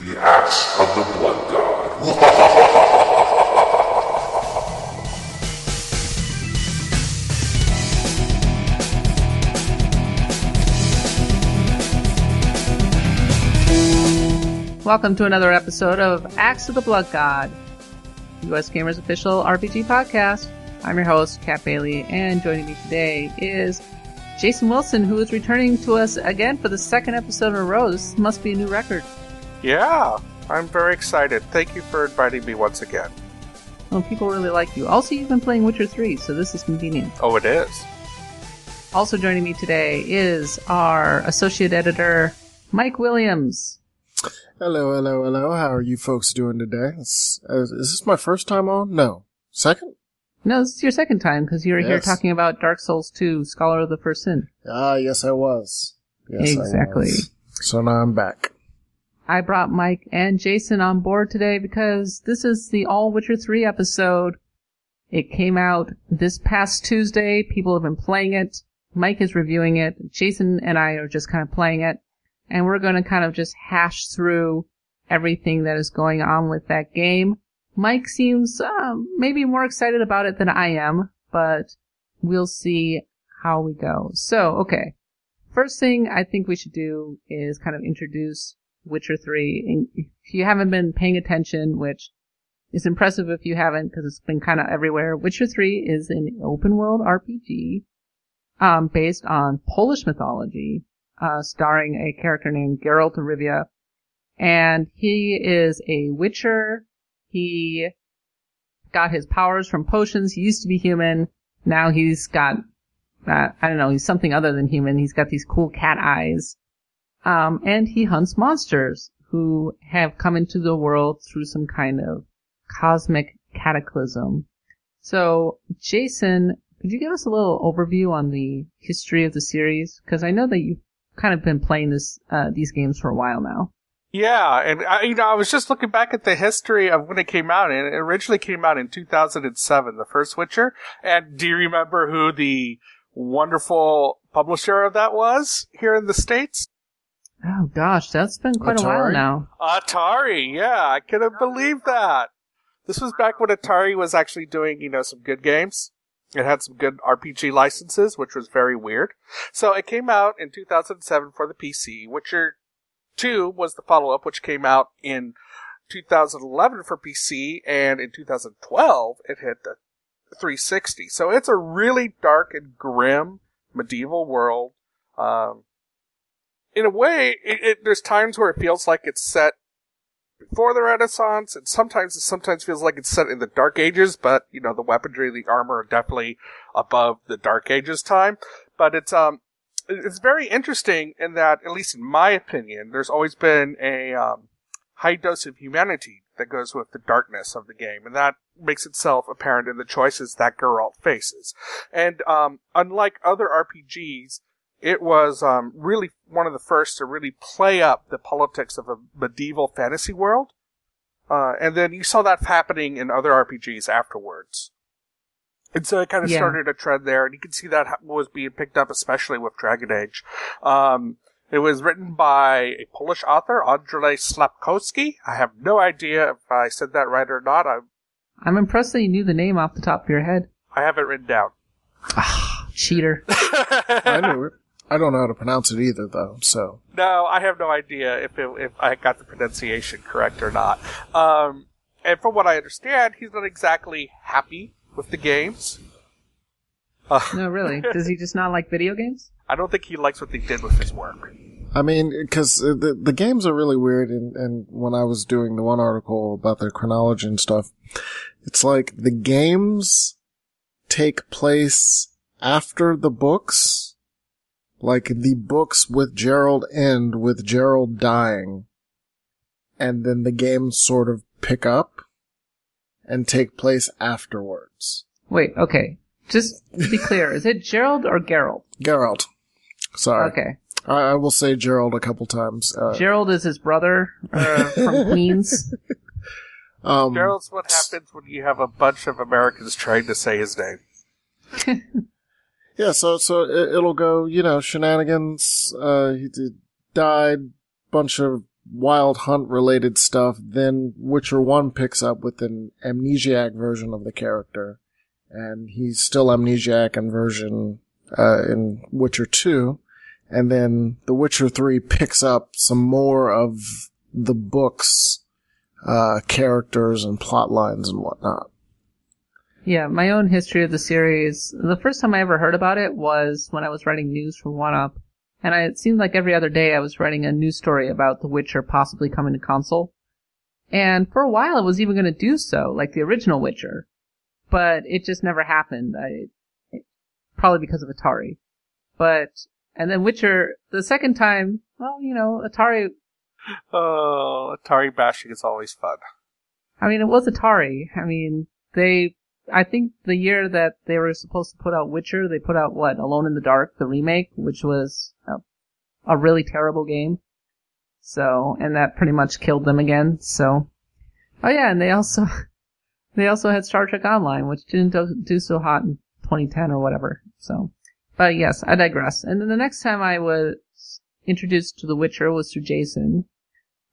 The Axe of the Blood God. Welcome to another episode of Axe of the Blood God, USgamer's official RPG podcast. I'm your host, Kat Bailey, and joining me today is Jason Wilson, who is returning to us again for the second episode in a row. This must be a new record. Yeah, I'm very excited. Thank you for inviting me once again. Well, people really like you. Also, you've been playing Witcher 3, so this is convenient. Oh, it is. Also joining me today is our associate editor, Mike Williams. Hello, hello, hello. How are you folks doing today? Is, uh, is this my first time on? No. Second? No, this is your second time because you were here talking about Dark Souls 2, Scholar of the First Sin. Ah, yes, I was. Yes, I Exactly. was. So now I'm back. I brought Mike and Jason on board today because this is the All Witcher 3 episode. It came out this past Tuesday. People have been playing it. Mike is reviewing it. Jason and I are just kind of playing it. And we're going to kind of just hash through everything that is going on with that game. Mike seems uh, maybe more excited about it than I am, but we'll see how we go. So, okay. First thing I think we should do is kind of introduce Witcher 3. And if you haven't been paying attention, which is impressive if you haven't because it's been kind of everywhere, Witcher 3 is an open world RPG um, based on Polish mythology, uh, starring a character named Geralt of Rivia. And he is a witcher. He got his powers from potions. He used to be human. Now he's got, uh, I don't know, he's something other than human. He's got these cool cat eyes. Um, and he hunts monsters who have come into the world through some kind of cosmic cataclysm. So, Jason, could you give us a little overview on the history of the series? Because I know that you've kind of been playing this uh, these games for a while now. Yeah, and I, you know, I was just looking back at the history of when it came out, and it originally came out in 2007, the first Witcher. And do you remember who the wonderful publisher of that was here in the States? Oh gosh, that's been quite a while now. Atari, yeah, I couldn't believe that. This was back when Atari was actually doing, you know, some good games. It had some good RPG licenses, which was very weird. So it came out in 2007 for the PC. Witcher 2 was the follow-up, which came out in 2011 for PC, and in 2012 it hit the 360. So it's a really dark and grim medieval world. Um, in a way, it, it, there's times where it feels like it's set before the Renaissance, and sometimes it sometimes feels like it's set in the Dark Ages. But you know, the weaponry, the armor, are definitely above the Dark Ages time. But it's um, it's very interesting in that, at least in my opinion, there's always been a um, high dose of humanity that goes with the darkness of the game, and that makes itself apparent in the choices that Geralt faces. And um, unlike other RPGs, it was um, really one of the first to really play up the politics of a medieval fantasy world. Uh, and then you saw that happening in other RPGs afterwards. And so it kind of Yeah. started a trend there, and you can see that was being picked up, especially with Dragon Age. Um, it was written by a Polish author, Andrzej Sapkowski. I have no idea if I said that right or not. I'm, I'm impressed that you knew the name off the top of your head. I have it written down. Cheater. I knew it. I don't know how to pronounce it either, though, so. No, I have no idea if it, if I got the pronunciation correct or not. Um, and from what I understand, he's not exactly happy with the games. Uh, No, really. Does he just not like video games? I don't think he likes what they did with his work. I mean, because the, the games are really weird, and, and when I was doing the one article about their chronology and stuff, it's like the games take place after the books. Like the books with Gerald end with Gerald dying, and then the games sort of pick up and take place afterwards. Wait, okay. Just to be clear, is it Gerald or Geralt? Gerald. Sorry. Okay. I, I will say Gerald a couple times. Uh, Gerald is his brother uh, from Queens. um, Gerald's what happens when you have a bunch of Americans trying to say his name. Yeah, so so it, it'll go, you know, shenanigans. Uh, he did, died, bunch of Wild Hunt related stuff. Then Witcher 1 picks up with an amnesiac version of the character. And he's still amnesiac in version, uh, in Witcher 2. And then The Witcher 3 picks up some more of the book's, uh, characters and plot lines and whatnot. Yeah, my own history of the series. The first time I ever heard about it was when I was writing news for One Up, and I, it seemed like every other day I was writing a news story about The Witcher possibly coming to console. And for a while I was even going to do so, like the original Witcher, but it just never happened. I, probably because of Atari. But and then Witcher the second time, well, you know, Atari. Oh, Atari bashing is always fun. I mean, it was Atari. I mean, they I think the year that they were supposed to put out Witcher, they put out what Alone in the Dark, the remake, which was a, a really terrible game. So, and that pretty much killed them again. So, oh yeah, and they also they also had Star Trek Online, which didn't do, do so hot in 2010 or whatever. So, but yes, I digress. And then the next time I was introduced to The Witcher was through Jason.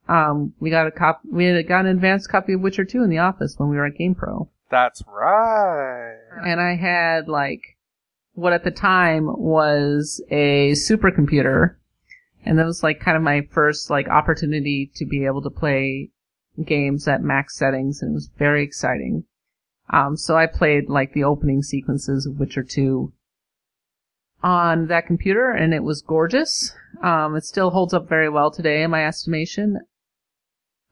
Um, we got a cop, we had got an advanced copy of Witcher 2 in the office when we were at GamePro. That's right. and I had like what at the time was a supercomputer, and that was like kind of my first like opportunity to be able to play games at max settings, and it was very exciting. Um, so I played like the opening sequences of Witcher 2 on that computer, and it was gorgeous. Um, it still holds up very well today, in my estimation.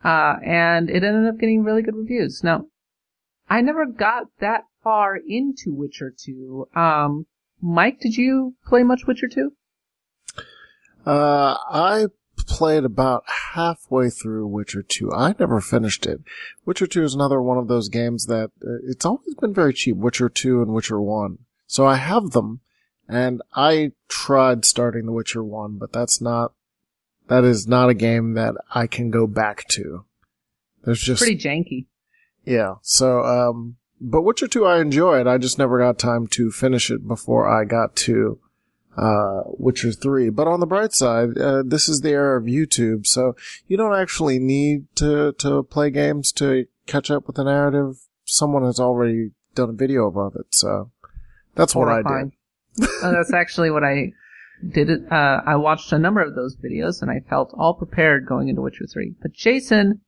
Uh, and it ended up getting really good reviews. Now, I never got that far into Witcher 2. Um, Mike, did you play much Witcher 2? Uh, I played about halfway through Witcher 2. I never finished it. Witcher 2 is another one of those games that uh, it's always been very cheap. Witcher 2 and Witcher 1. So I have them and I tried starting The Witcher 1, but that's not, that is not a game that I can go back to. There's just Pretty janky. Yeah. So, um, but Witcher 2 I enjoyed. I just never got time to finish it before I got to, uh, Witcher 3. But on the bright side, uh, this is the era of YouTube, so you don't actually need to, to play games to catch up with the narrative. Someone has already done a video about it, so that's what I did. Uh, that's actually what I did. It. Uh, I watched a number of those videos and I felt all prepared going into Witcher 3. But Jason,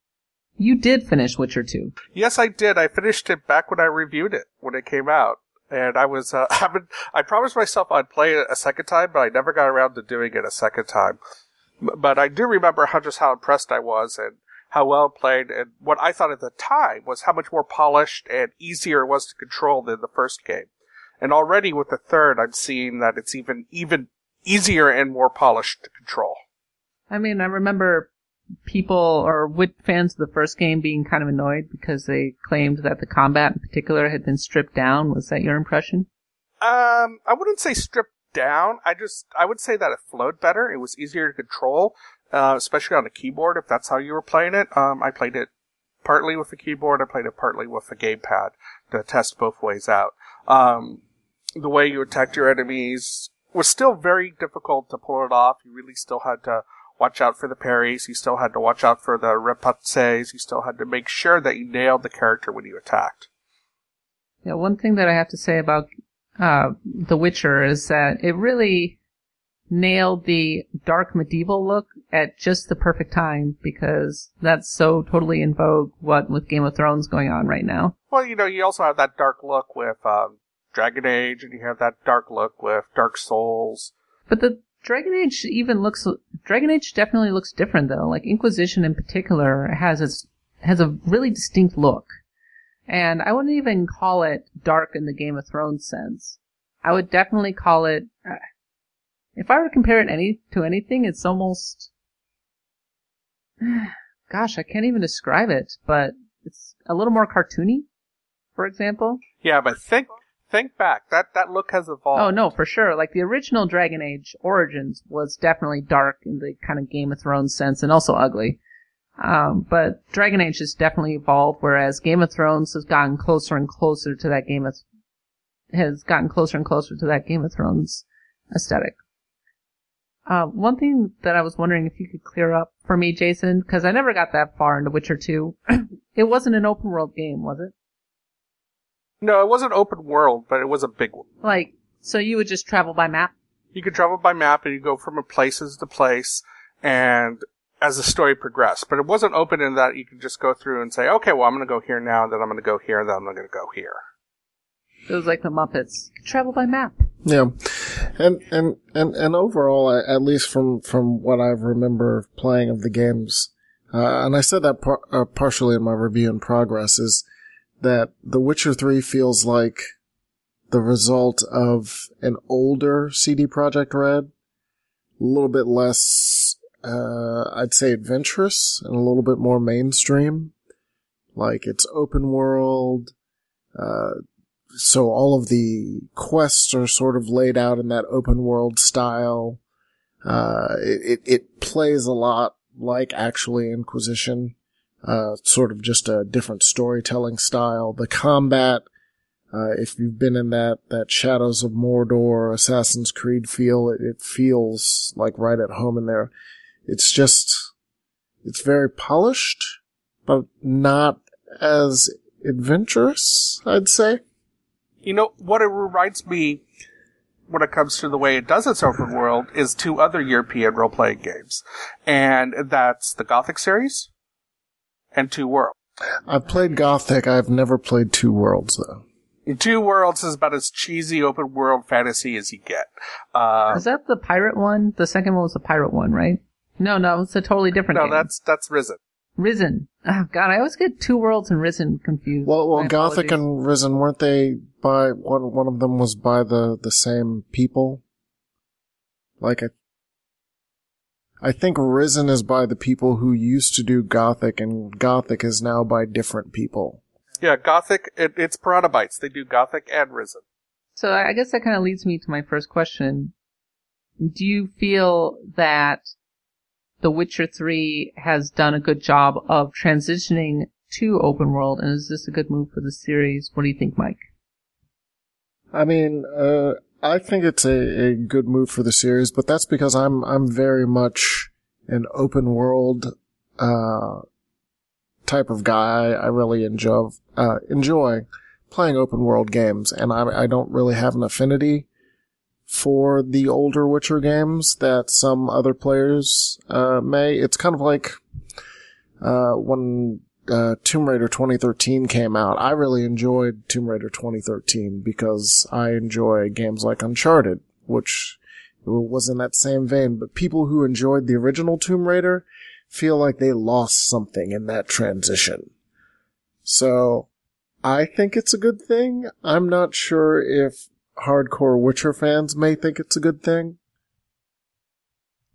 you did finish Witcher 2. Yes, I did. I finished it back when I reviewed it when it came out, and I was uh, having. I promised myself I'd play it a second time, but I never got around to doing it a second time. But I do remember how just how impressed I was and how well it played, and what I thought at the time was how much more polished and easier it was to control than the first game. And already with the third, I'm seeing that it's even even easier and more polished to control. I mean, I remember people or with fans of the first game being kind of annoyed because they claimed that the combat in particular had been stripped down. Was that your impression? Um, I wouldn't say stripped down. I just, I would say that it flowed better. It was easier to control, uh, especially on the keyboard if that's how you were playing it. Um, I played it partly with the keyboard. I played it partly with the gamepad to test both ways out. Um, the way you attacked your enemies was still very difficult to pull it off. You really still had to watch out for the parries. You still had to watch out for the repartees. You still had to make sure that you nailed the character when you attacked. Yeah, one thing that I have to say about uh, The Witcher is that it really nailed the dark medieval look at just the perfect time because that's so totally in vogue. What with Game of Thrones going on right now. Well, you know, you also have that dark look with um, Dragon Age, and you have that dark look with Dark Souls. But the Dragon Age even looks Dragon Age definitely looks different though. Like Inquisition in particular has its has a really distinct look. And I wouldn't even call it dark in the Game of Thrones sense. I would definitely call it uh, if I were to compare it any to anything, it's almost gosh, I can't even describe it, but it's a little more cartoony, for example. Yeah, but think think back. That that look has evolved. Oh no, for sure. Like the original Dragon Age Origins was definitely dark in the kind of Game of Thrones sense and also ugly. Um, but Dragon Age has definitely evolved, whereas Game of Thrones has gotten closer and closer to that Game of has gotten closer and closer to that Game of Thrones aesthetic. Uh, one thing that I was wondering if you could clear up for me, Jason, because I never got that far into Witcher 2. it wasn't an open world game, was it? No, it wasn't open world, but it was a big one. Like, so you would just travel by map? You could travel by map and you go from places to place and as the story progressed. But it wasn't open in that you could just go through and say, okay, well, I'm going to go here now, then I'm going to go here, then I'm going to go here. It was like the Muppets. Travel by map. Yeah, and and and and overall, at least from from what I remember playing of the games, uh, and I said that par- uh, partially in my review in progress, is that The Witcher Three feels like the result of an older CD Projekt Red, a little bit less, uh, I'd say adventurous and a little bit more mainstream. Like it's open world, uh, so all of the quests are sort of laid out in that open world style. Uh, it, it plays a lot like actually Inquisition, uh, sort of just a different storytelling style. The combat, uh, if you've been in that, that Shadows of Mordor, Assassin's Creed feel, it, it feels like right at home in there. It's just, it's very polished, but not as adventurous, I'd say. You know, what it reminds me when it comes to the way it does its open world is two other European role playing games. And that's the Gothic series and Two Worlds. I've played Gothic. I've never played Two Worlds though. Two Worlds is about as cheesy open world fantasy as you get. Uh, Is that the pirate one? The second one was the pirate one, right? No, no, it's a totally different no, game. that's that's Risen. Risen. Oh, God, I always get Two Worlds and Risen confused. Well, well, My Gothic apologies. and Risen weren't they by one? One of them was by the the same people. Like I, I think Risen is by the people who used to do Gothic, and Gothic is now by different people. Yeah, Gothic. It, it's Piranha They do Gothic and Risen. So I guess that kind of leads me to my first question. Do you feel that The Witcher 3 has done a good job of transitioning to open world, and is this a good move for the series? What do you think, Mike? I mean, uh, I think it's a, a good move for the series, but that's because I'm I'm very much an open world uh, type of guy. I really enjoy uh, enjoy playing open world games, and I I don't really have an affinity for the older Witcher games that some other players uh, may. It's kind of like uh, when uh, Tomb Raider 2013 came out, I really enjoyed Tomb Raider 2013 because I enjoy games like Uncharted, which was in that same vein. But people who enjoyed the original Tomb Raider feel like they lost something in that transition. So I think it's a good thing. I'm not sure if hardcore Witcher fans may think it's a good thing.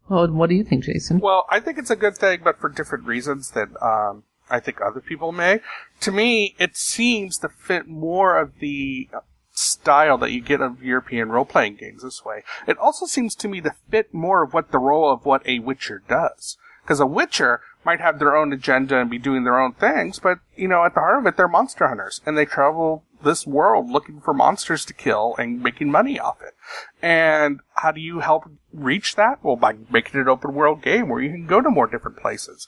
Well, what do you think, Jason? Well, I think it's a good thing, but for different reasons than um, I think other people may. To me, it seems to fit more of the style that you get of European role-playing games this way. It also seems to me to fit more of what the role of what a Witcher does. Because a Witcher might have their own agenda and be doing their own things, but, you know, at the heart of it, they're monster hunters. And they travel this world looking for monsters to kill and making money off it. And how do you help reach that? Well, by making it an open world game where you can go to more different places.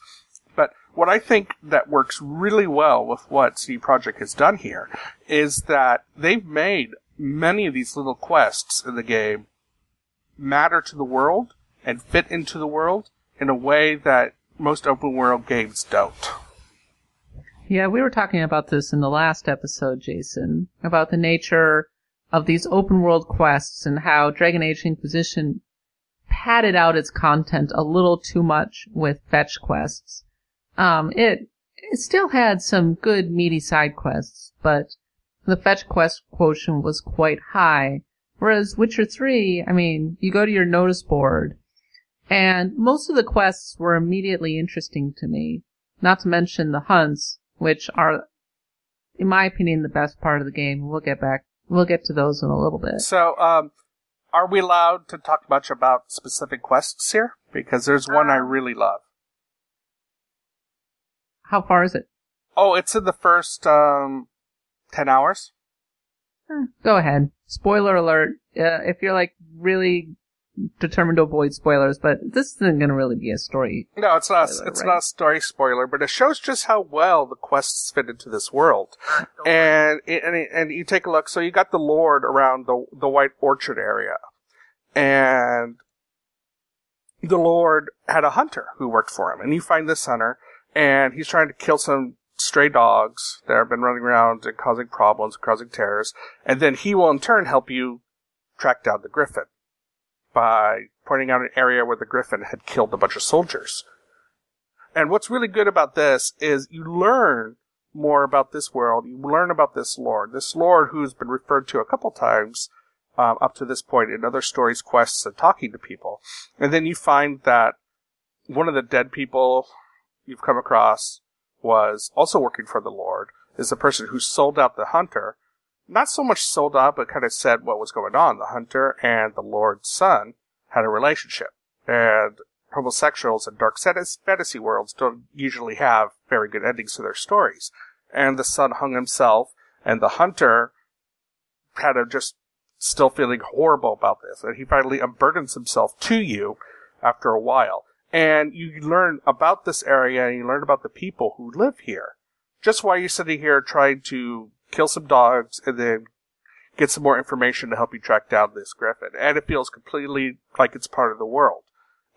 What I think that works really well with what CD Projekt has done here is that they've made many of these little quests in the game matter to the world and fit into the world in a way that most open world games don't. Yeah, we were talking about this in the last episode, Jason, about the nature of these open world quests and how Dragon Age Inquisition padded out its content a little too much with fetch quests. Um, it, it still had some good meaty side quests, but the fetch quest quotient was quite high. Whereas Witcher 3, I mean, you go to your notice board, and most of the quests were immediately interesting to me. Not to mention the hunts, which are, in my opinion, the best part of the game. We'll get back, we'll get to those in a little bit. So, um, are we allowed to talk much about specific quests here? Because there's one I really love. How far is it? Oh, it's in the first, um, 10 hours. Eh, Go ahead. Spoiler alert. Uh, if you're like really determined to avoid spoilers, but this isn't going to really be a story. No, it's not. Spoiler, it's right? not a story spoiler, but it shows just how well the quests fit into this world. And and and you take a look. So you got the Lord around the the White Orchard area, and the Lord had a hunter who worked for him, and you find this hunter, and he's trying to kill some stray dogs that have been running around and causing problems, causing terrors, and then he will in turn help you track down the Griffin by pointing out an area where the Griffin had killed a bunch of soldiers. And what's really good about this is you learn more about this world. You learn about this Lord. This Lord who's been referred to a couple times um, up to this point in other stories, quests, and talking to people. And then you find that one of the dead people you've come across was also working for the Lord, is the person who sold out the hunter. Not so much sold out, but kind of said what was going on. The hunter and the Lord's son had a relationship. And homosexuals and dark fantasy worlds don't usually have very good endings to their stories. And the son hung himself, and the hunter had a just still feeling horrible about this, and he finally unburdens himself to you after a while. And you learn about this area, and you learn about the people who live here. Just while you're sitting here trying to kill some dogs, and then get some more information to help you track down this griffin. And it feels completely like it's part of the world.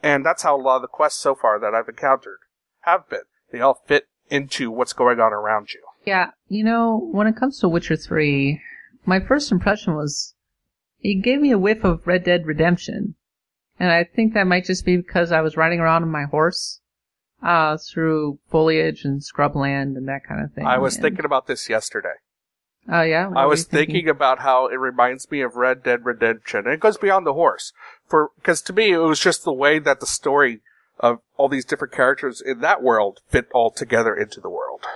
And that's how a lot of the quests so far that I've encountered have been. They all fit into what's going on around you. Yeah, you know, when it comes to Witcher 3, my first impression was it gave me a whiff of Red Dead Redemption. And I think that might just be because I was riding around on my horse uh, through foliage and scrubland and that kind of thing. I was And- thinking about this yesterday. Oh yeah, What I was you thinking about how it reminds me of Red Dead Redemption. And it goes beyond the horse. For, cause to me, it was just the way that the story of all these different characters in that world fit all together into the world.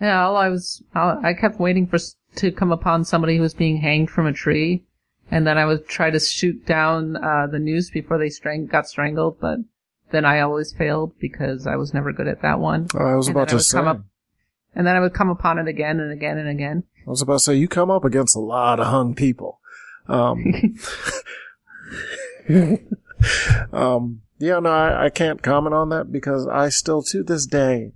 Yeah, all I was, all, I kept waiting for s- to come upon somebody who was being hanged from a tree, and then I would try to shoot down uh, the noose before they strang- got strangled, but then I always failed because I was never good at that one. Oh, I was And about to say. come up- And then I would come upon it again and again and again. I was about to say you come up against a lot of hung people. Um, um, yeah, no, I, I can't comment on that because I still, to this day,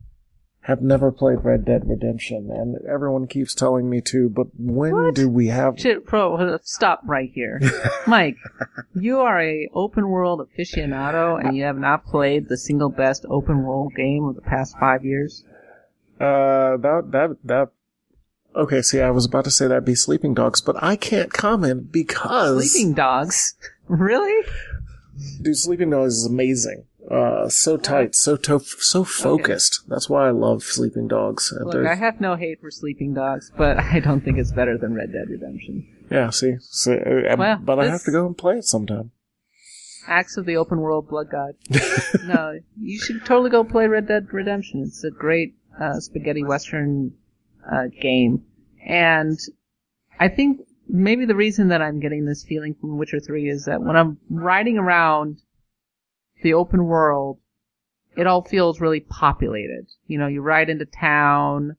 have never played Red Dead Redemption, and everyone keeps telling me to. But when What? do we have? Shit, pro, stop right here, Mike. You are a open world aficionado, and you have not played the single best open world game of the past five years. Uh, that that that. Okay, see, I was about to say that'd be Sleeping Dogs, but I can't comment because Sleeping dogs, really? Dude, Sleeping Dogs is amazing. Uh, so tight, so to- so focused. That's why I love Sleeping Dogs. Uh, Look, they're- I have no hate for Sleeping Dogs, but I don't think it's better than Red Dead Redemption. yeah, see, so, uh, Well, but I have to go and play it sometime. Axe of the Open World Blood God. no, you should totally go play Red Dead Redemption. It's a great uh, spaghetti western uh, game, and I think maybe the reason that I'm getting this feeling from Witcher 3 is that when I'm riding around the open world, it all feels really populated. You know, you ride into town,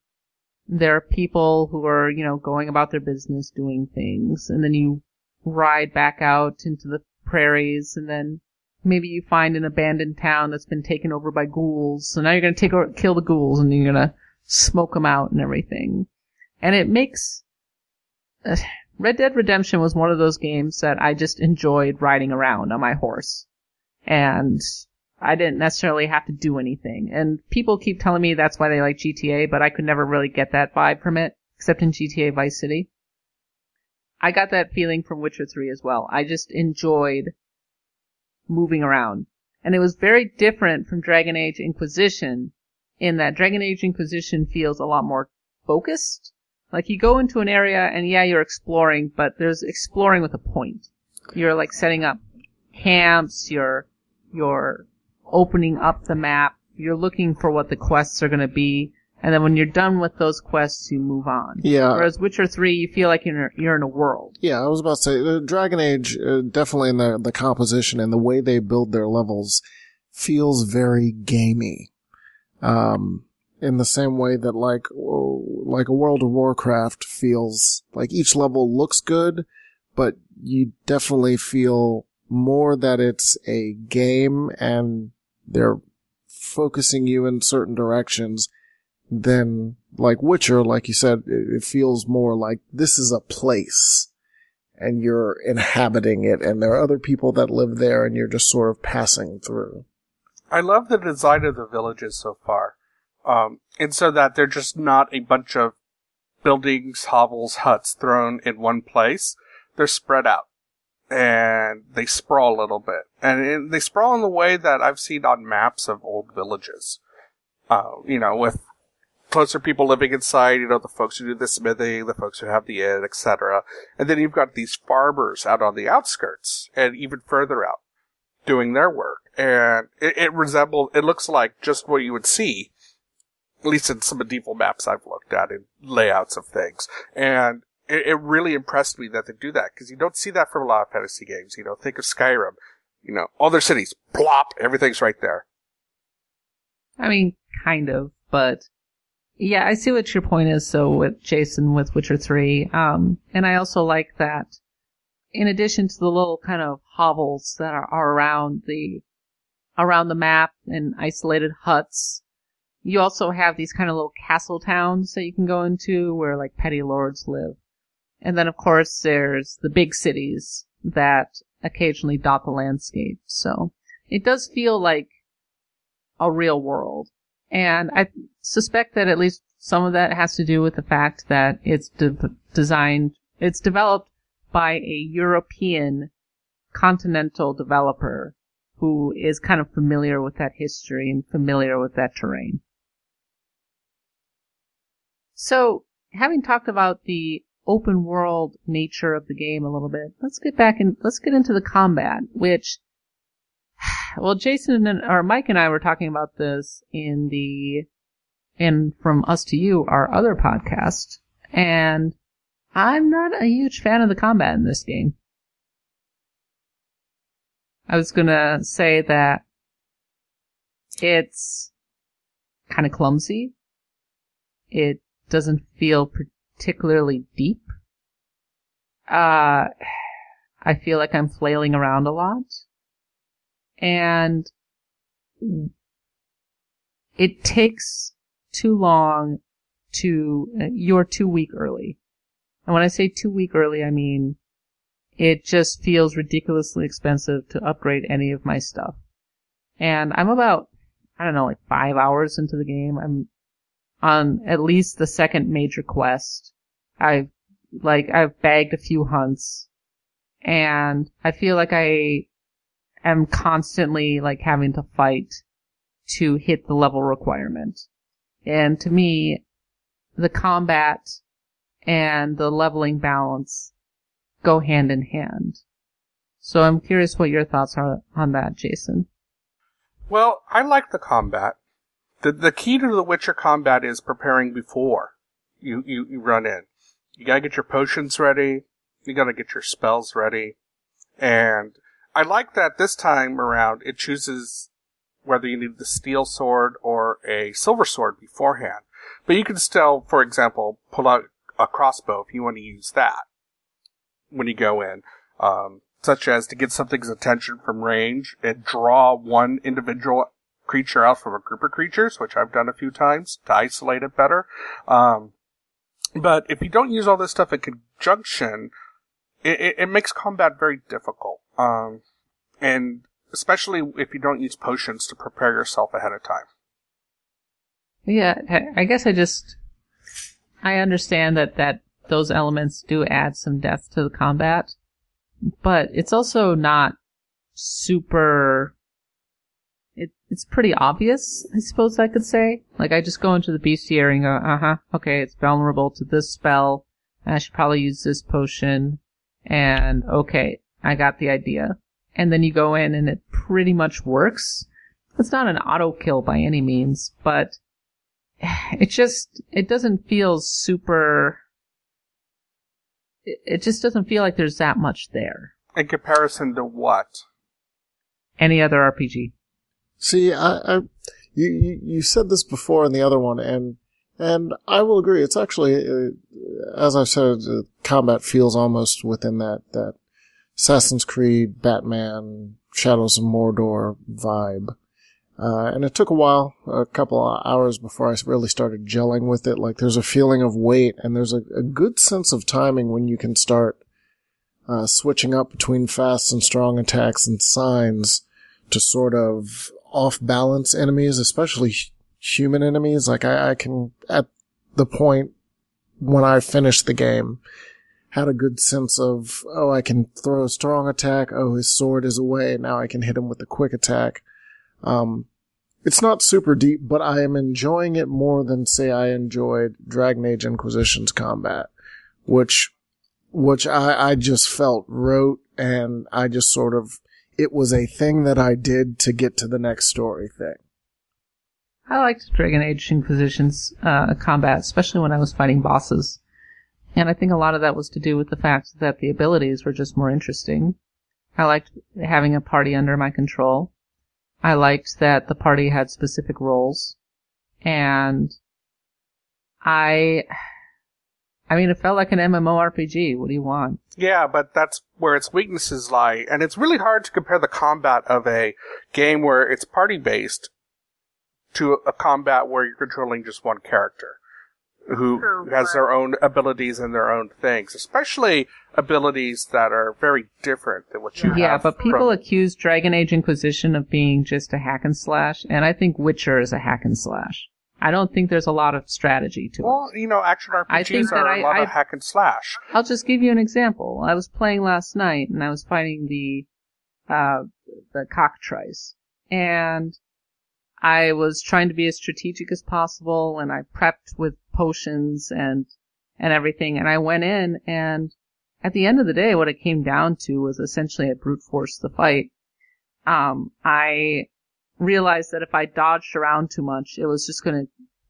there are people who are, you know, going about their business, doing things, and then you ride back out into the prairies, and then maybe you find an abandoned town that's been taken over by ghouls. So now you're gonna take over, kill the ghouls, and you're gonna smoke them out and everything. And it makes uh, Red Dead Redemption was one of those games that I just enjoyed riding around on my horse, and I didn't necessarily have to do anything. And people keep telling me that's why they like GTA, but I could never really get that vibe from it, except in GTA Vice City. I got that feeling from Witcher 3 as well. I just enjoyed moving around. And it was very different from Dragon Age Inquisition in that Dragon Age Inquisition feels a lot more focused. Like you go into an area and yeah, you're exploring, but there's exploring with a point. You're like setting up camps, you're, you're opening up the map, you're looking for what the quests are gonna be, and then when you're done with those quests, you move on. Yeah. Whereas Witcher 3, you feel like you're, you're in a world. Yeah, I was about to say, uh, Dragon Age, uh, definitely in the, the composition and the way they build their levels feels very gamey. Um, in the same way that like, like a World of Warcraft feels like each level looks good, but you definitely feel more that it's a game and they're focusing you in certain directions than like Witcher, like you said, it, feels more like this is a place and you're inhabiting it and there are other people that live there and you're just sort of passing through. I love the design of the villages so far. Um, and so that they're just not a bunch of buildings, hovels, huts thrown in one place. They're spread out. And they sprawl a little bit. And it, they sprawl in the way that I've seen on maps of old villages. Uh, you know, with closer people living inside, you know, the folks who do the smithing, the folks who have the inn, etc. And then you've got these farmers out on the outskirts and even further out doing their work. And it, it resembles, it looks like just what you would see, at least in some medieval maps I've looked at in layouts of things. And it, it really impressed me that they do that because you don't see that from a lot of fantasy games. You know, think of Skyrim. You know, all their cities, plop, everything's right there. I mean, kind of, but yeah, I see what your point is. So with Jason with Witcher 3, um, and I also like that in addition to the little kind of hovels that are, are around the, around the map and isolated huts, you also have these kind of little castle towns that you can go into where like petty lords live. And then of course there's the big cities that occasionally dot the landscape. So it does feel like a real world. And I suspect that at least some of that has to do with the fact that it's de- designed, it's developed by a European continental developer who is kind of familiar with that history and familiar with that terrain. So, having talked about the open world nature of the game a little bit, let's get back and let's get into the combat, which well, Jason and or Mike and I were talking about this in the in from us to you, our other podcast, and I'm not a huge fan of the combat in this game. I was gonna say that it's kind of clumsy. It doesn't feel particularly deep. Uh, I feel like I'm flailing around a lot and it takes too long to, uh, you're too weak early. And when I say too weak early, I mean it just feels ridiculously expensive to upgrade any of my stuff. And I'm about, I don't know, like five hours into the game. I'm on at least the second major quest. I've, like, I've bagged a few hunts and I feel like I am constantly like having to fight to hit the level requirement. And to me, the combat and the leveling balance go hand in hand. So I'm curious what your thoughts are on that, Jason. Well, I like the combat. The the key to the Witcher combat is preparing before you, you, you run in. You gotta get your potions ready, you gotta get your spells ready, and I like that this time around it chooses whether you need the steel sword or a silver sword beforehand. But you can still, for example, pull out a crossbow if you want to use that when you go in. Um, such as to get something's attention from range and draw one individual creature out from a group of creatures, which I've done a few times to isolate it better. Um, but if you don't use all this stuff in conjunction, it, it, it makes combat very difficult. Um, and especially if you don't use potions to prepare yourself ahead of time. Yeah, I guess I just I understand that that those elements do add some depth to the combat, but it's also not super. It it's pretty obvious, I suppose I could say. Like I just go into the bestiary and go, uh huh, okay, it's vulnerable to this spell. I should probably use this potion, and okay, I got the idea. And then you go in and it pretty much works. It's not an auto kill by any means, but it just, it doesn't feel super, it just doesn't feel like there's that much there. In comparison to what? Any other RPG. See, I, I you, you, said this before in the other one, and and I will agree. It's actually, uh, as I said, combat feels almost within that that Assassin's Creed, Batman, Shadows of Mordor vibe. Uh, and it took a while, a couple of hours before I really started gelling with it. Like there's a feeling of weight and there's a, a good sense of timing when you can start uh, switching up between fast and strong attacks and signs to sort of off balance enemies, especially human enemies. Like I, I can, at the point when I finished the game, had a good sense of, oh, I can throw a strong attack. Oh, his sword is away. Now I can hit him with a quick attack. Um, it's not super deep, but I am enjoying it more than say I enjoyed Dragon Age Inquisition's combat, which, which I, I just felt rote and I just sort of, it was a thing that I did to get to the next story thing. I liked Dragon Age Inquisition's uh, combat, especially when I was fighting bosses. And I think a lot of that was to do with the fact that the abilities were just more interesting. I liked having a party under my control. I liked that the party had specific roles. And I, I mean, it felt like an MMORPG. What do you want? Yeah, but that's where its weaknesses lie. And it's really hard to compare the combat of a game where it's party based to a combat where you're controlling just one character who True, has but- their own abilities and their own things, especially abilities that are very different than what you Yeah, have. Yeah, but people from- accuse Dragon Age Inquisition of being just a hack and slash, and I think Witcher is a hack and slash. I don't think there's a lot of strategy to it. well, you know, action RPGs I think that are I- a lot of I- hack and slash. I'll just give you an example. I was playing last night and I was fighting the uh the cockatrice. And I was trying to be as strategic as possible and I prepped with potions and and everything and I went in and at the end of the day what it came down to was essentially I brute forced the fight. Um I realized that if I dodged around too much it was just gonna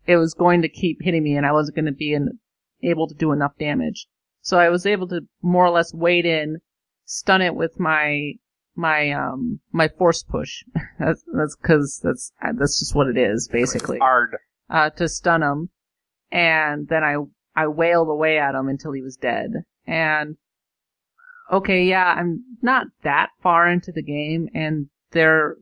it was going to keep hitting me and I wasn't gonna be in able to do enough damage. So I was able to more or less wade in, stun it with my my um my force push. that's that's because that's that's just what it is basically. Hard. Uh, to stun him, and then I I wailed away at him until he was dead. And okay, yeah, I'm not that far into the game, and there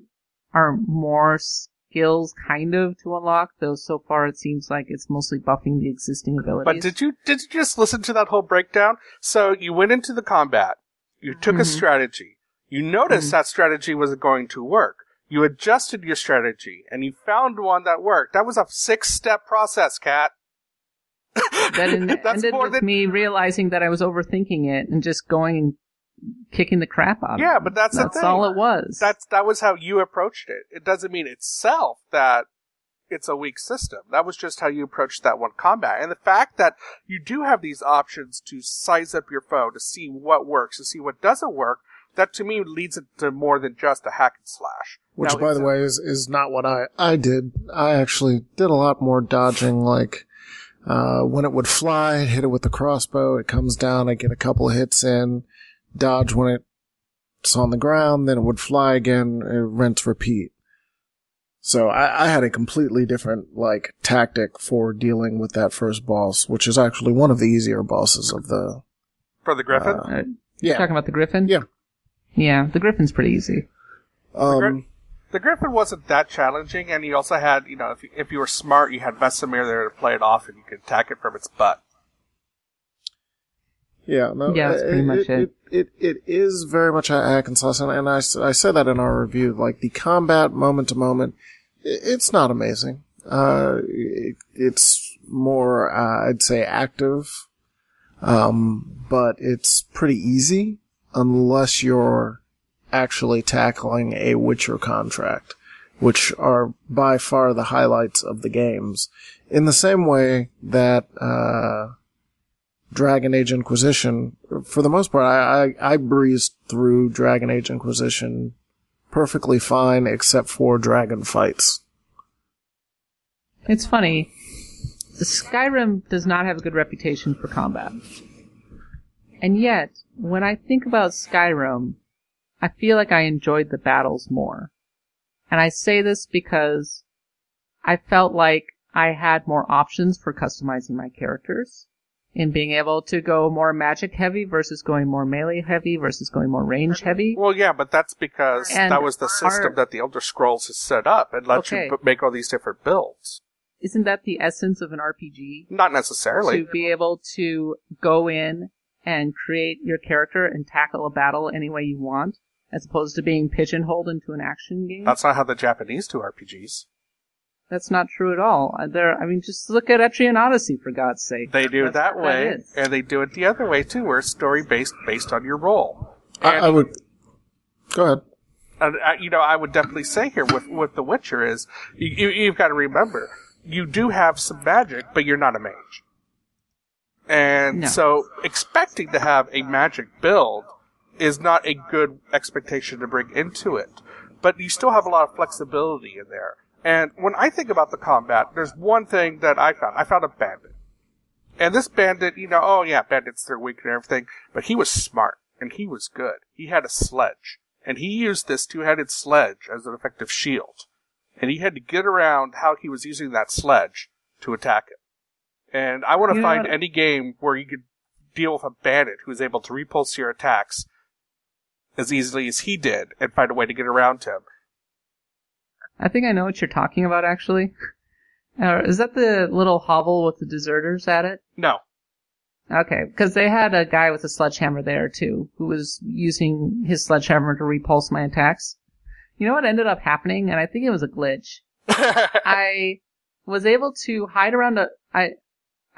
are more skills kind of to unlock. Though so far it seems like it's mostly buffing the existing abilities. But did you did you just listen to that whole breakdown? So you went into the combat, you took a Mhm. strategy, you noticed Mhm. that strategy wasn't going to work. You adjusted your strategy and you found one that worked. That was a six step process, Kat. that en- ended more with than me realizing that I was overthinking it and just going and kicking the crap out of Yeah, them. but that's the that's thing. all it was. that's that was how you approached it. It doesn't mean itself that it's a weak system. That was just how you approached that one combat. And the fact that you do have these options to size up your foe, to see what works, to see what doesn't work, that to me leads it to more than just a hack and slash. Which, Now, by the way, is, is not what I, I did. I actually did a lot more dodging, like, uh, when it would fly, hit it with the crossbow, it comes down, I get a couple of hits in, dodge when it's on the ground, then it would fly again, uh, rinse, repeat. So I, I had a completely different, like, tactic for dealing with that first boss, which is actually one of the easier bosses of the, for the Griffin. Uh, Uh, yeah. Talking about the Griffin? Yeah. Yeah, the Griffin's pretty easy. Um, the Griffin wasn't that challenging, and you also had, you know, if you, if you were smart, you had Vesemir there to play it off, and you could attack it from its butt. Yeah, no, Yeah, that's pretty it, much it, it. It, it, is very much a hack and slash, and, and I, I said that in our review. Like the combat moment to moment, it's not amazing. Uh, it, it's more, uh, I'd say, active, um, but it's pretty easy unless you're actually tackling a Witcher contract, which are by far the highlights of the games. In the same way that, uh, Dragon Age Inquisition, for the most part, I, I, I breezed through Dragon Age Inquisition perfectly fine except for dragon fights. It's funny. Skyrim does not have a good reputation for combat. And yet, when I think about Skyrim, I feel like I enjoyed the battles more. And I say this because I felt like I had more options for customizing my characters. In being able to go more magic heavy versus going more melee heavy versus going more range heavy. Well, yeah, but that's because And that was the system our- that the Elder Scrolls has set up and let Okay. you p- make all these different builds. Isn't that the essence of an RPG? Not necessarily. To be able to go in and create your character and tackle a battle any way you want, as opposed to being pigeonholed into an action game. That's not how the Japanese do RPGs. That's not true at all. Uh, There, I mean, just look at Etrian Odyssey for God's sake. They do it That's that way, is. and they do it the other way too, where it's story based based on your role. I, And- I would. Go ahead. and uh, you know, I would definitely say here with with The Witcher is you, you you've got to remember you do have some magic, but you're not a mage, and No. so expecting to have a magic build is not a good expectation to bring into it. But you still have a lot of flexibility in there. And when I think about the combat, there's one thing that I found. I found a bandit. And this bandit, you know, oh yeah, bandits, they're weak and everything, but he was smart, and he was good. He had a sledge, and he used this two-headed sledge as an effective shield. And he had to get around how he was using that sledge to attack it. And I want to know find any game where you could deal with a bandit who's able to repulse your attacks as easily as he did and find a way to get around him. I think I know what you're talking about, actually. Uh, is that the little hovel with the deserters at it? No. Okay, because they had a guy with a sledgehammer there too, who was using his sledgehammer to repulse my attacks. You know what ended up happening, and I think it was a glitch. I was able to hide around a. I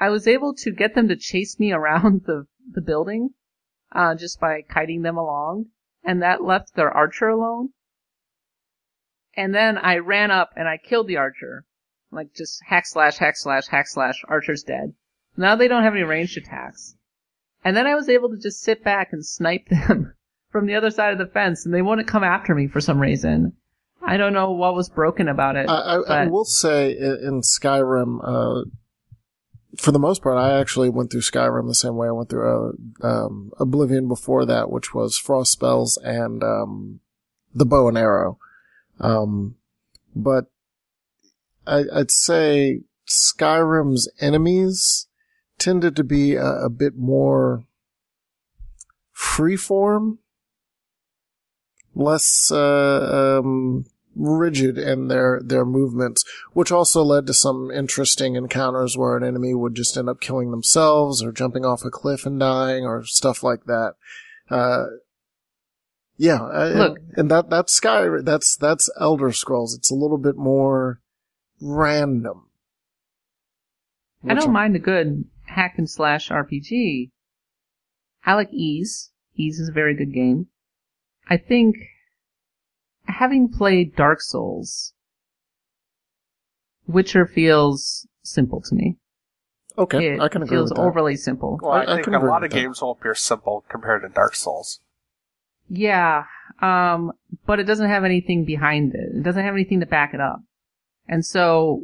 I was able to get them to chase me around the the building, uh, just by kiting them along, and that left their archer alone. And then I ran up and I killed the archer, like just hack slash hack slash hack slash. Archer's dead. Now they don't have any ranged attacks. And then I was able to just sit back and snipe them from the other side of the fence, and they wouldn't come after me for some reason. I don't know what was broken about it. I, I, I will say in, Skyrim, uh, for the most part, I actually went through Skyrim the same way I went through uh, um, Oblivion before that, which was frost spells and um, the bow and arrow. Um, but I, I'd say Skyrim's enemies tended to be a, a bit more freeform, less uh, um, rigid in their their movements, which also led to some interesting encounters where an enemy would just end up killing themselves or jumping off a cliff and dying or stuff like that. Uh, yeah, I- Look. and that that's Sky. That's that's Elder Scrolls. It's a little bit more random. I don't mind a good hack and slash RPG. I like Ys. Ys is a very good game. I think, having played Dark Souls, Witcher feels simple to me. Okay, it I can agree feels with that. overly simple. Well, I, I- I think can a lot of that. games will appear simple compared to Dark Souls. Yeah, um, but it doesn't have anything behind it. It doesn't have anything to back it up. And so,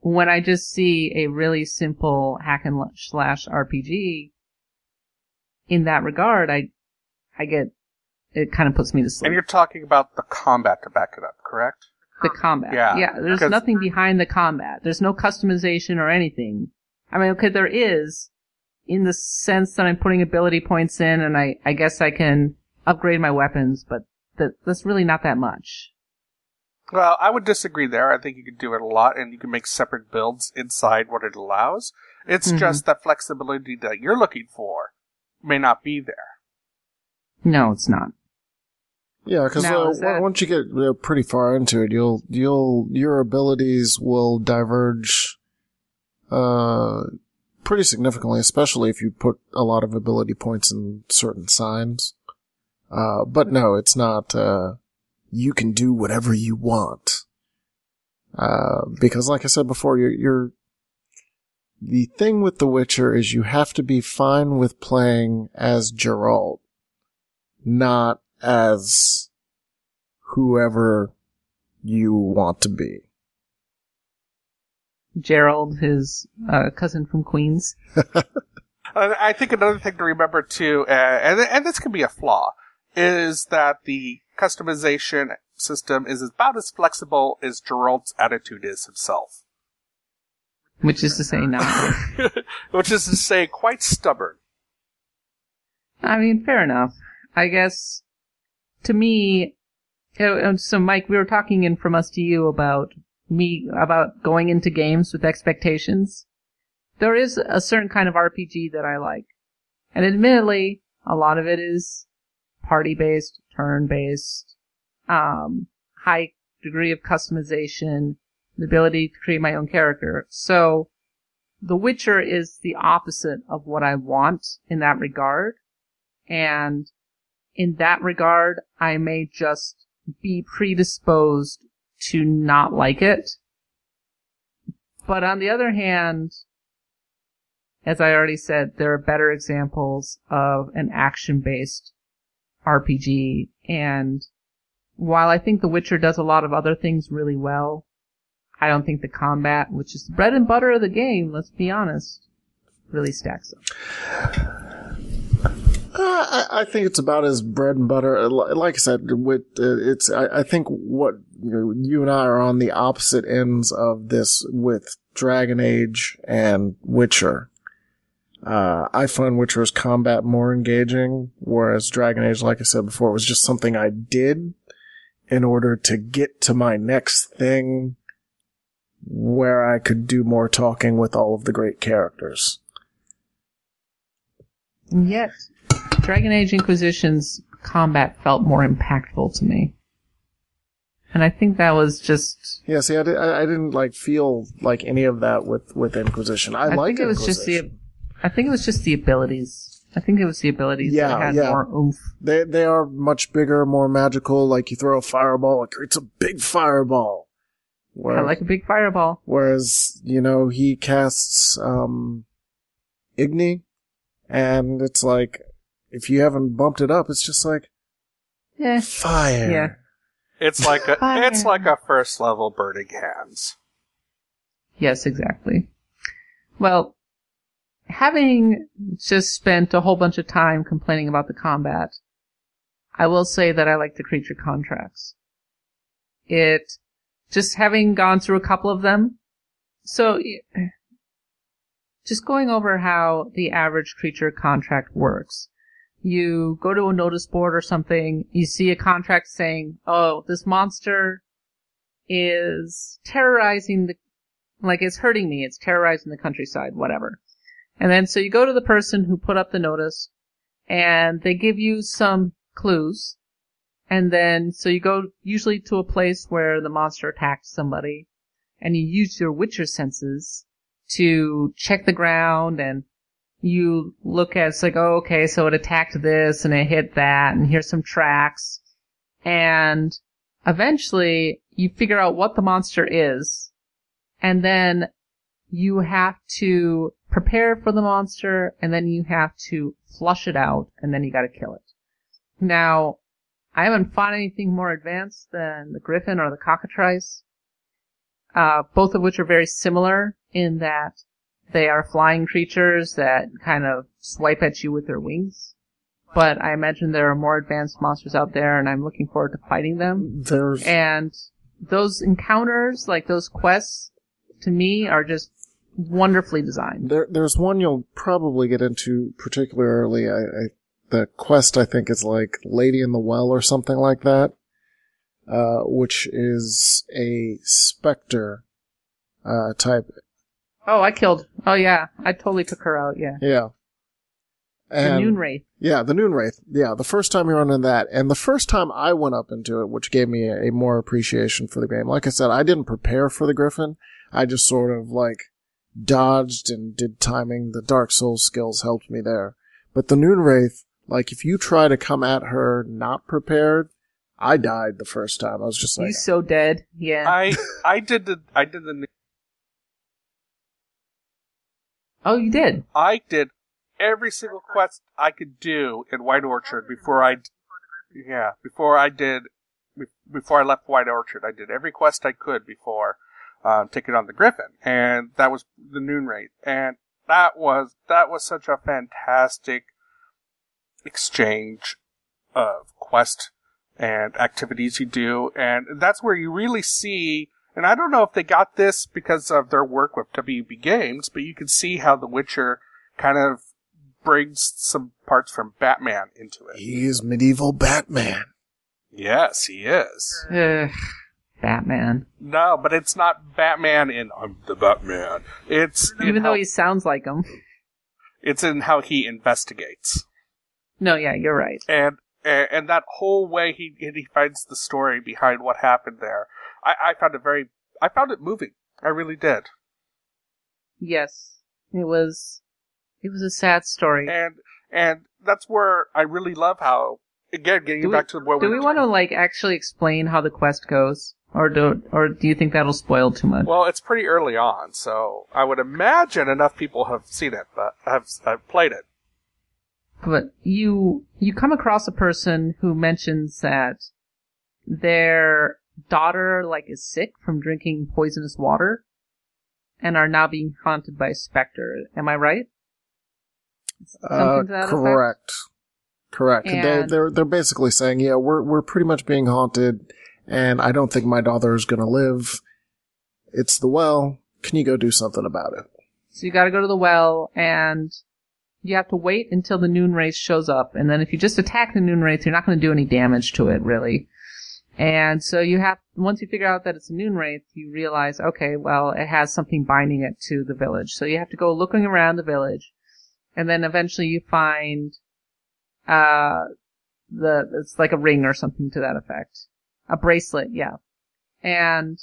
when I just see a really simple hack and slash RPG, in that regard, I, I get, it kind of puts me to sleep. And you're talking about the combat to back it up, correct? the combat. Yeah, Yeah, there's nothing behind the combat. There's no customization or anything. I mean, okay, there is, in the sense that I'm putting ability points in and I, I guess I can upgrade my weapons, but that, that's really not that much. Well, I would disagree there. I think you could do it a lot, and you can make separate builds inside what it allows. It's Mhm. just that flexibility that you're looking for may not be there. No, it's not. Yeah, because uh, that- once you get uh, pretty far into it, you'll you'll your abilities will diverge uh pretty significantly, especially if you put a lot of ability points in certain signs. Uh, but no, it's not. Uh, you can do whatever you want. Uh, because like I said before, you're, you're the thing with The Witcher is you have to be fine with playing as Geralt, not as whoever you want to be. Gerald, his uh, cousin from Queens. I think another thing to remember too, uh, and and this can be a flaw, is that the customization system is about as flexible as Geralt's attitude is himself. which is to say, not. which is to say, quite stubborn. I mean, fair enough. I guess to me, so Mike, we were talking in from us to you about me about going into games with expectations. There is a certain kind of RPG that I like, and admittedly, a lot of it is party based, turn based, um, high degree of customization, the ability to create my own character. So, The Witcher is the opposite of what I want in that regard. And in that regard, I may just be predisposed to not like it. But on the other hand, as I already said, there are better examples of an action based RPG. And while I think The Witcher does a lot of other things really well, I don't think the combat, which is the bread and butter of the game, let's be honest, really stacks up. Uh, I, I think it's about as bread and butter. Uh, Like I said, with uh, it's. I, I think what you, know, you and I are on the opposite ends of this with Dragon Age and Witcher. Uh, I find Witcher's combat more engaging, whereas Dragon Age, like I said before, was just something I did in order to get to my next thing where I could do more talking with all of the great characters. And yet, Dragon Age Inquisition's combat felt more impactful to me. And I think that was just, Yeah, see, I, di- I, I didn't like feel like any of that with with Inquisition. I, I, like think it was just the. I think it was just the abilities. I think it was the abilities Yeah, that had yeah. more oomph. They they are much bigger, more magical. Like you throw a fireball, it creates a big fireball. Where, I like a big fireball. whereas you know he casts um, Igni, and it's like if you haven't bumped it up, it's just like Yeah. fire. Yeah. It's like a Fire. it's like a first level burning hands. Yes, exactly. Well, having just spent a whole bunch of time complaining about the combat, I will say that I like the creature contracts. It, just having gone through a couple of them, so, just going over how the average creature contract works. You go to a notice board or something, you see a contract saying, oh, this monster is terrorizing the like it's hurting me, it's terrorizing the countryside, whatever. And then so you go to the person who put up the notice and they give you some clues. And then so you go usually to a place where the monster attacked somebody and you use your witcher senses to check the ground and you look at it's like, oh, okay, so it attacked this and it hit that and here's some tracks. And eventually you figure out what the monster is and then you have to prepare for the monster, and then you have to flush it out, and then you gotta kill it. Now, I haven't fought anything more advanced than the griffin or the cockatrice, uh, both of which are very similar in that they are flying creatures that kind of swipe at you with their wings. But I imagine there are more advanced monsters out there, and I'm looking forward to fighting them. There's And those encounters, like those quests, to me are just wonderfully designed. There, there's one you'll probably get into particularly. I, I, the quest I think is like Lady in the Well or something like that, uh, which is a specter uh, type. Oh, I killed. Oh yeah, I totally took her out. Yeah, Yeah. the And, Noon Wraith. Yeah, the Noon Wraith. Yeah, the first time you run into that, and the first time I went up into it, which gave me a, a more appreciation for the game. Like I said, I didn't prepare for the Griffin. I just sort of like dodged and did timing. The Dark Souls skills helped me there. But the Noon Wraith, like if you try to come at her not prepared, I died the first time. I was just like, You so dead. Yeah. I I did the I did the oh, you did. I did every single quest I could do in White Orchard before I yeah before I did before I left White Orchard. I did every quest I could before uh, taking on the Griffin, and that was the Noon Wraith, and that was that was such a fantastic exchange of quest and activities you do, and that's where you really see And I don't know if they got this because of their work with WB Games, but you can see how The Witcher kind of brings some parts from Batman into it. He is medieval Batman. Yes, he is. Batman. No, but it's not Batman in I'm the Batman. It's Even though how- he sounds like him. it's in how he investigates. No, yeah, you're right. and and, and that whole way he he finds the story behind what happened there. I, I found it very I found it moving. I really did. Yes, it was. It was a sad story. And and that's where I really love how again getting Do we- back to where we Do we want to like actually explain how the quest goes, or do or do you think that'll spoil too much? Well, it's pretty early on, so I would imagine enough people have seen it, but have, have played it. but you you come across a person who mentions that their daughter like is sick from drinking poisonous water and are now being haunted by a specter. Am I right? Uh, Something to that effect? correct. Correct. they, they're they're basically saying, yeah, we're we're pretty much being haunted, and I don't think my daughter is going to live. It's the well. Can you go do something about it? So you got to go to the well and you have to wait until the noon wraith shows up. And then if you just attack the noon wraith, you're not going to do any damage to it, really. And so you have, once you figure out that it's a noon wraith, you realize, okay, well, it has something binding it to the village. So you have to go looking around the village. And then eventually you find, uh, the, it's like a ring or something to that effect. A bracelet, yeah. And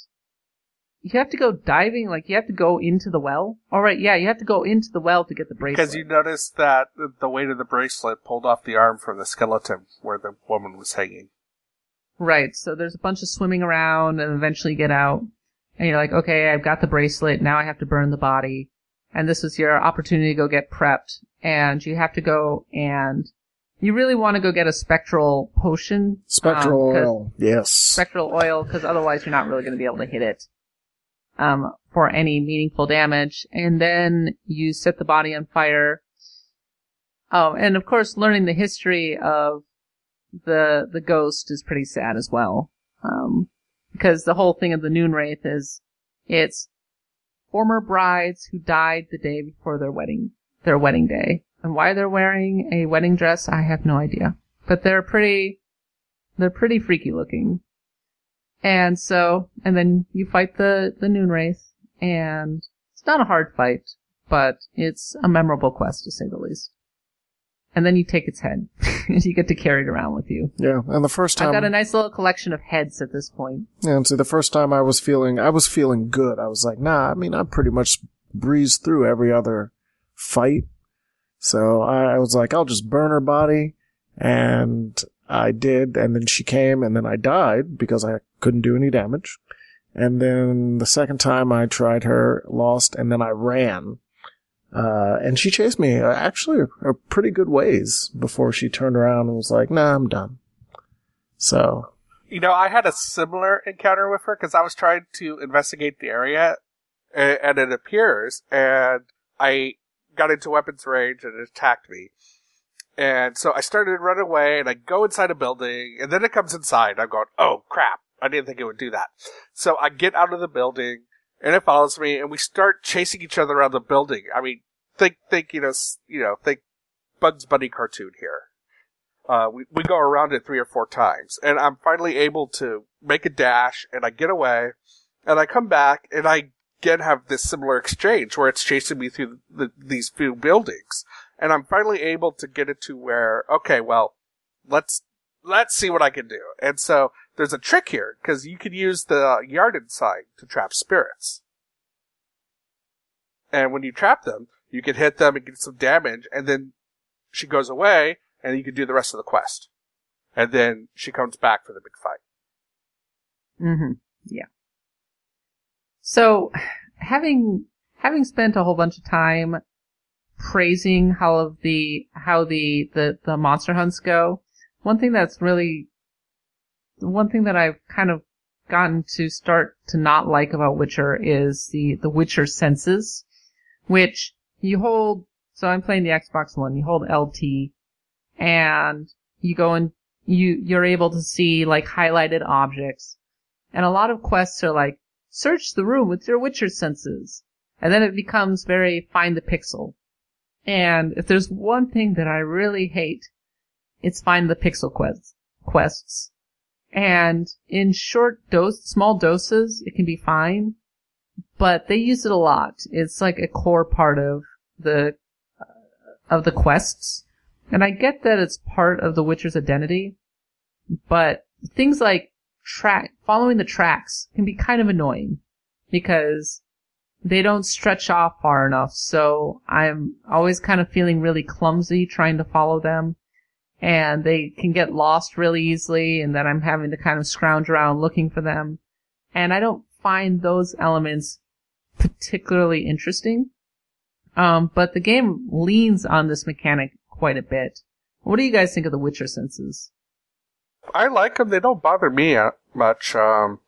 you have to go diving, like you have to go into the well. All right, yeah, you have to go into the well to get the bracelet. Because you noticed that the- the weight of the bracelet pulled off the arm from the skeleton where the woman was hanging. Right. So there's a bunch of swimming around and eventually you get out and you're like, okay, I've got the bracelet. Now I have to burn the body. And this is your opportunity to go get prepped and you have to go and you really want to go get a spectral potion. Spectral um, oil. Yes. Spectral oil because otherwise you're not really going to be able to hit it. Um, for any meaningful damage. And then you set the body on fire. Oh, and of course learning the history of the the ghost is pretty sad as well. Um, because the whole thing of the Noon Wraith is it's former brides who died the day before their wedding their wedding day. And why they're wearing a wedding dress, I have no idea. But they're pretty they're pretty freaky looking. And so and then you fight the the Noon Wraith and it's not a hard fight, but it's a memorable quest to say the least. And then you take its head. and you get to carry it around with you. Yeah. And the first time I've got a nice little collection of heads at this point. yeah, and see, the first time I was feeling, I was feeling good. I was like, nah. I mean, I pretty much breezed through every other fight. So I, was like, I'll just burn her body, and I did. And then she came, and then I died because I couldn't do any damage. And then the second time I tried her, lost, and then I ran. Uh, and she chased me uh, actually a, a pretty good ways before she turned around and was like, nah, I'm done. So, You know, I had a similar encounter with her because I was trying to investigate the area, and, and it appears, and I got into weapons range and it attacked me. And so I started to run away, and I go inside a building, and then it comes inside. I'm going, oh crap! I didn't think it would do that. So I get out of the building, and it follows me, and we start chasing each other around the building. I mean, think, think, you know, you know, think Bugs Bunny cartoon here. Uh, we, we go around it three or four times, and I'm finally able to make a dash, and I get away, and I come back, and I again have this similar exchange where it's chasing me through the, these few buildings, and I'm finally able to get it to where, okay, well, let's let's see what I can do. And so there's a trick here because you can use the Yrden sign to trap spirits, and when you trap them, you can hit them and get some damage, and then she goes away, and you can do the rest of the quest. And then she comes back for the big fight. Mm-hmm. Yeah. So, having having spent a whole bunch of time praising how of the how the the the monster hunts go, one thing that's really one thing that I've kind of gotten to start to not like about Witcher is the the Witcher senses, which you hold. So I'm playing the Xbox One. You hold LT, and you go and you you're able to see like highlighted objects, and a lot of quests are like search the room with your Witcher senses. And then it becomes very find the pixel. And if there's one thing that I really hate, it's find the pixel quest, quests. And in short dose, small doses, it can be fine, but they use it a lot. It's like a core part of the, uh, of the quests. And I get that it's part of the Witcher's identity, but things like track, following the tracks can be kind of annoying because they don't stretch off far enough. So I'm always kind of feeling really clumsy trying to follow them and they can get lost really easily and then I'm having to kind of scrounge around looking for them. And I don't find those elements particularly interesting. Um, but the game leans on this mechanic quite a bit. What do you guys think of the Witcher senses? I like them. They don't bother me much. Um,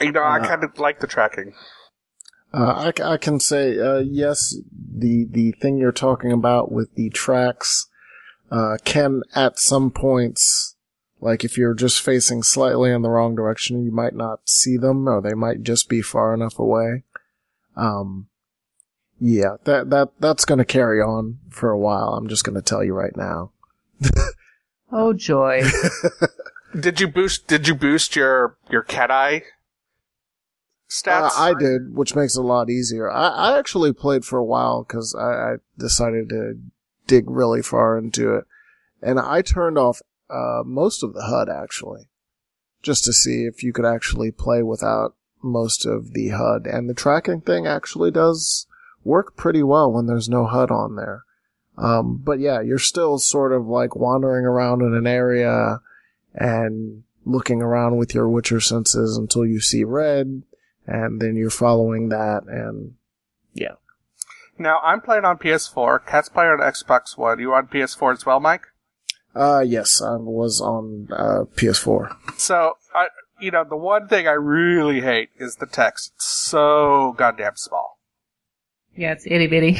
you know, I Uh, kind of like the tracking. Uh, I, I can say, uh, yes, the, the thing you're talking about with the tracks, uh, can at some points, like if you're just facing slightly in the wrong direction, you might not see them, or they might just be far enough away. Um, yeah, that, that, that's gonna carry on for a while. I'm just gonna tell you right now. Oh joy. Did you boost? Did you boost your your cat eye stats? Uh, I did, which makes it a lot easier. I, I actually played for a while because I, I decided to dig really far into it, and I turned off uh, most of the HUD actually, just to see if you could actually play without most of the HUD. And the tracking thing actually does work pretty well when there's no HUD on there. Um, but yeah, you're still sort of like wandering around in an area and looking around with your Witcher senses until you see red, and then you're following that, and yeah. Now I'm playing on PS4. Kat's playing on Xbox One. You on PS4 as well, Mike? Uh, yes, I was on uh, PS4. So, I, you know, the one thing I really hate is the text. It's so goddamn small. yeah, it's itty bitty.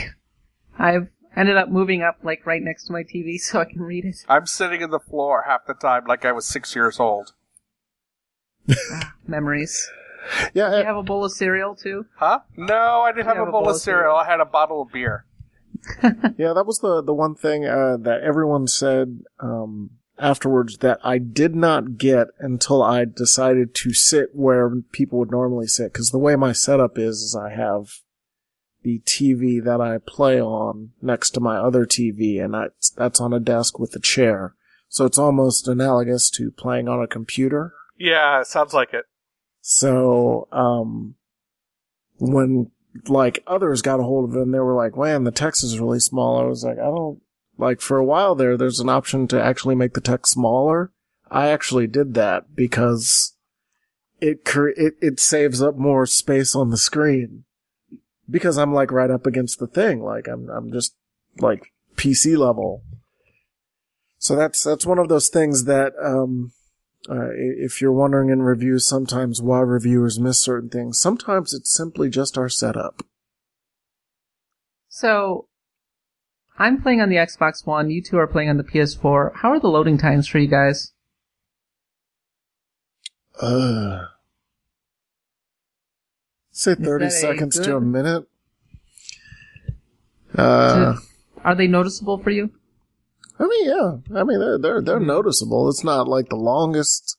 I've ended up moving up like right next to my TV so I can read it. I'm sitting in the floor half the time like I was six years old. Memories. Yeah, Do you have a bowl of cereal too? Huh? No, I didn't have, have a a bowl bowl of of cereal. cereal. I had a bottle of beer. yeah, that was the the one thing uh, that everyone said um, afterwards that I did not get until I decided to sit where people would normally sit. Because the way my setup is, is I have the TV that I play on next to my other TV, and that's that's on a desk with a chair. So it's almost analogous to playing on a computer. Yeah, sounds like it. So, um, when like others got a hold of it and they were like, man, the text is really small. I was like, I don't like for a while there, there's an option to actually make the text smaller. I actually did that because it, cre- it, it saves up more space on the screen because I'm like right up against the thing. Like I'm, I'm just like PC level. So that's, that's one of those things that, um, uh, if you're wondering in reviews sometimes why reviewers miss certain things, sometimes it's simply just our setup. So, I'm playing on the Xbox One. You two are playing on the PS4. How are the loading times for you guys? Uh, say 30 that a seconds to a minute. Uh, Are they noticeable for you? I mean, yeah. I mean, they're, they're, they're noticeable. It's not like the longest,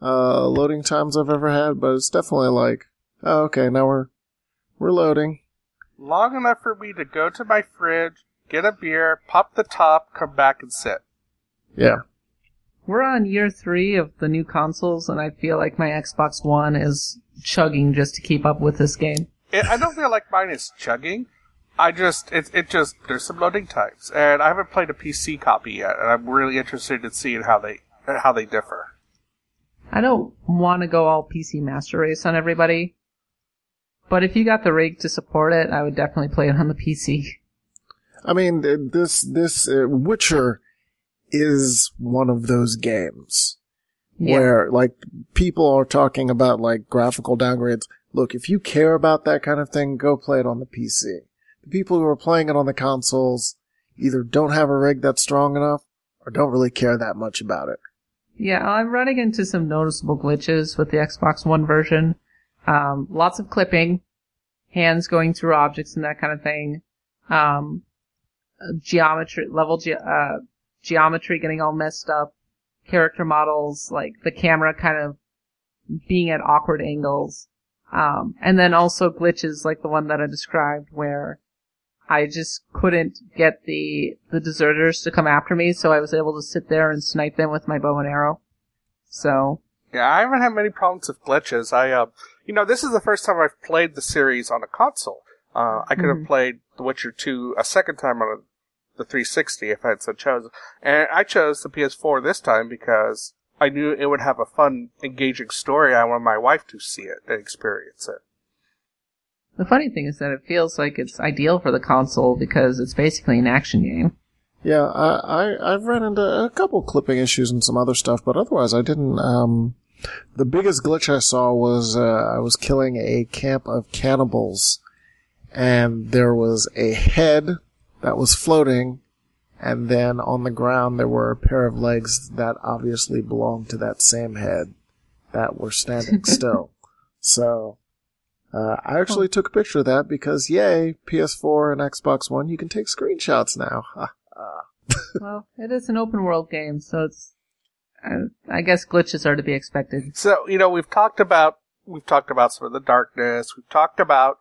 uh, loading times I've ever had, but it's definitely like, oh, okay, now we're, we're loading. Long enough for me to go to my fridge, get a beer, pop the top, come back and sit. Yeah. We're on year three of the new consoles, and I feel like my Xbox One is chugging just to keep up with this game. It, I don't feel like mine is chugging. I just, it, it just, there's some loading times. And I haven't played a PC copy yet, and I'm really interested in seeing how they, how they differ. I don't want to go all PC Master Race on everybody, but if you got the rig to support it, I would definitely play it on the PC. I mean, this, this, uh, Witcher is one of those games. Yeah. where like people are talking about like graphical downgrades. Look, if you care about that kind of thing, go play it on the PC. The people who are playing it on the consoles either don't have a rig that's strong enough or don't really care that much about it. Yeah, I'm running into some noticeable glitches with the Xbox One version. Um, lots of clipping, hands going through objects and that kind of thing. Um, geometry, level ge- uh, geometry getting all messed up. Character models, like the camera kind of being at awkward angles. Um, and then also glitches like the one that I described where I just couldn't get the, the deserters to come after me, so I was able to sit there and snipe them with my bow and arrow. So, Yeah, I haven't had many problems with glitches. I, uh, you know, this is the first time I've played the series on a console. Uh, I could have Mhm. played The Witcher 2 a second time on a, the 360 if I had so chosen. And I chose the PS4 this time because I knew it would have a fun, engaging story. I want my wife to see it and experience it. the funny thing is that it feels like it's ideal for the console because it's basically an action game. Yeah, I, I I've run into a couple clipping issues and some other stuff, but otherwise I didn't. Um, the biggest glitch I saw was uh, I was killing a camp of cannibals, and there was a head that was floating, and then on the ground there were a pair of legs that obviously belonged to that same head that were standing still. So. Uh, I actually took a picture of that because, yay, PS4 and Xbox One, you can take screenshots now. well, it is an open world game, so it's, I, I guess glitches are to be expected. So, you know, we've talked about, we've talked about some of the darkness. We've talked about,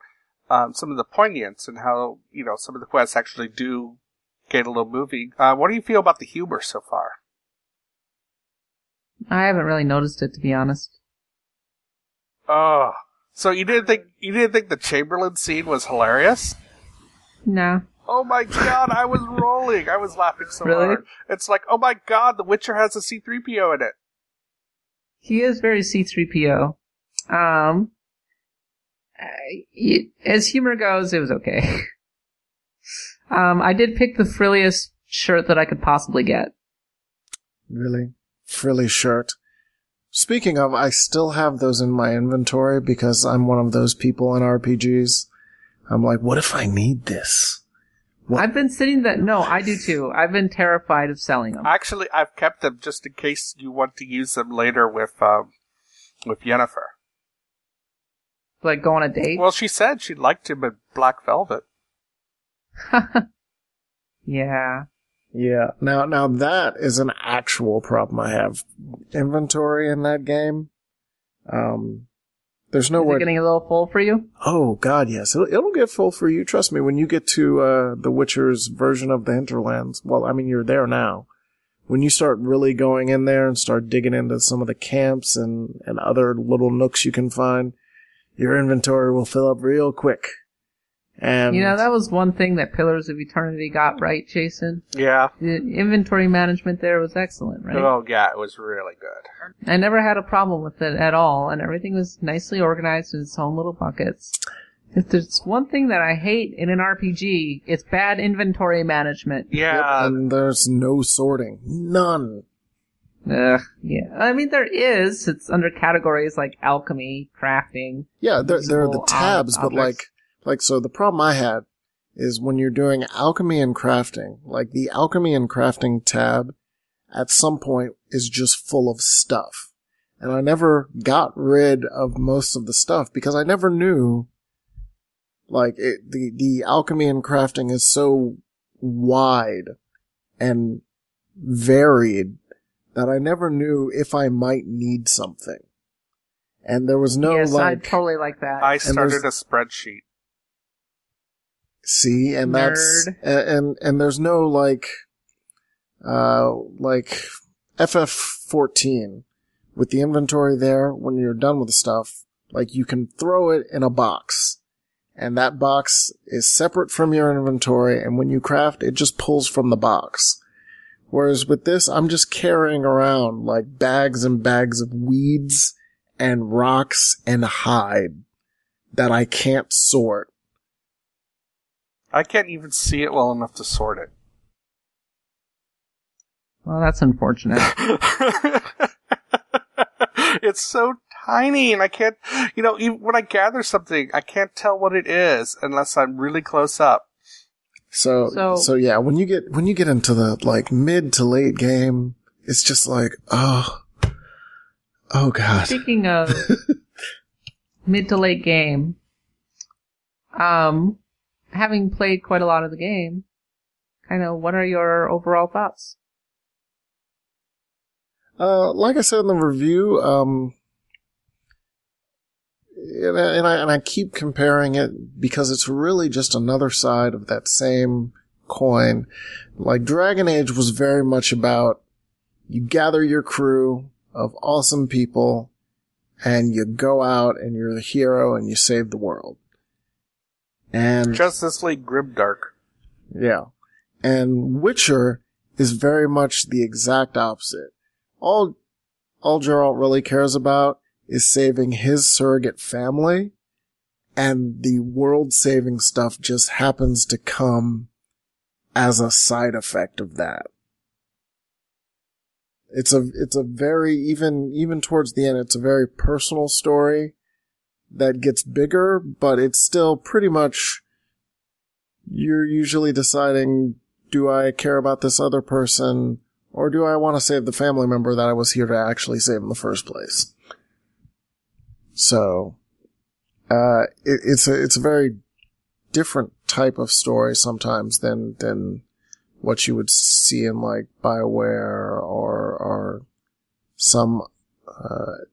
um, some of the poignance and how, you know, some of the quests actually do get a little movie. Uh, what do you feel about the humor so far? I haven't really noticed it, to be honest. Oh. So you didn't think, you didn't think the Chamberlain scene was hilarious? No. Oh my god, I was rolling. I was laughing so Really? hard. It's like, oh my god, The Witcher has a C3PO in it. He is very C3PO. Um, it, as humor goes, it was okay. um, I did pick the frilliest shirt that I could possibly get. Really? Frilly shirt. Speaking of, I still have those in my inventory because I'm one of those people in RPGs. I'm like, what if I need this? What? I've been sitting that, no, I do too. I've been terrified of selling them. Actually, I've kept them just in case you want to use them later with, um, with Yennefer. Like go on a date. Well, she said she liked him in Black Velvet. yeah. Yeah. Now, now that is an actual problem I have. Inventory in that game. Um, there's no Is way. it getting a little full for you? oh God, yes. It'll, it'll get full for you. Trust me. When you get to, uh, the Witcher's version of the hinterlands, well, I mean, you're there now. When you start really going in there and start digging into some of the camps and, and other little nooks you can find, your inventory will fill up real quick. And You know, that was one thing that Pillars of Eternity got right, Jason. Yeah. The inventory management there was excellent, right? Oh, yeah, it was really good. I never had a problem with it at all, and everything was nicely organized in its own little buckets. If there's one thing that I hate in an RPG, it's bad inventory management. Yeah. and there's no sorting. None. Ugh, yeah. I mean, there is. It's under categories like alchemy, crafting. Yeah, there, there are the tabs, but objects. like, like, so the problem I had is when you're doing alchemy and crafting, like the alchemy and crafting tab at some point is just full of stuff. And I never got rid of most of the stuff because I never knew, like, it, the, the alchemy and crafting is so wide and varied that I never knew if I might need something. And there was no yes, I like, totally like that. I started a spreadsheet. See, and that's Nerd. and, and and there's no like, uh, like FF14 with the inventory there. When you're done with the stuff, like you can throw it in a box, and that box is separate from your inventory. And when you craft, it just pulls from the box. Whereas with this, I'm just carrying around like bags and bags of weeds and rocks and hide that I can't sort. I can't even see it well enough to sort it. well, that's unfortunate. it's so tiny, and I can't, you know, even when I gather something, I can't tell what it is unless I'm really close up. So, so, So- yeah, when you get, when you get into the like mid to late game, it's just like, oh, oh god. Speaking of mid to late game. Um, having played quite a lot of the game, kind of what are your overall thoughts? Uh, like I said in the review, um, and I, and I, and I keep comparing it because it's really just another side of that same coin. Like Dragon Age was very much about you gather your crew of awesome people and you go out and you're the hero and you save the world. And Justice League Grimdark. yeah. And Witcher is very much the exact opposite. All, all Geralt really cares about is saving his surrogate family, and the world saving stuff just happens to come as a side effect of that. It's a, it's a very, even, even towards the end, it's a very personal story that gets bigger, but it's still pretty much, you're usually deciding, do I care about this other person, or do I want to save the family member that I was here to actually save in the first place? So, uh, it, it's a, it's a very different type of story sometimes than, than what you would see in like Bioware or, or some, uh,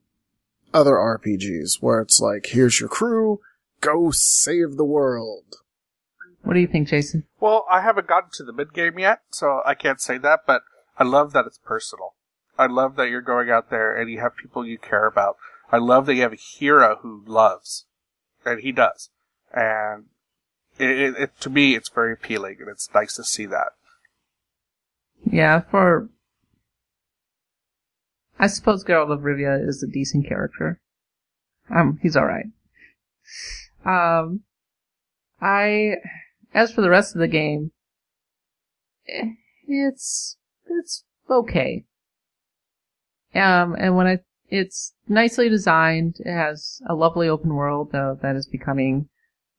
other RPGs where it's like, here's your crew, go save the world. What do you think, Jason? Well, I haven't gotten to the mid game yet, so I can't say that, but I love that it's personal. I love that you're going out there and you have people you care about. I love that you have a hero who loves, and he does. And it, it, it to me, it's very appealing, and it's nice to see that. Yeah, for I suppose Geralt of Rivia is a decent character. Um, he's alright. Um, I, as for the rest of the game, eh, it's, it's okay. Um, and when I, it's nicely designed, it has a lovely open world, though, that is becoming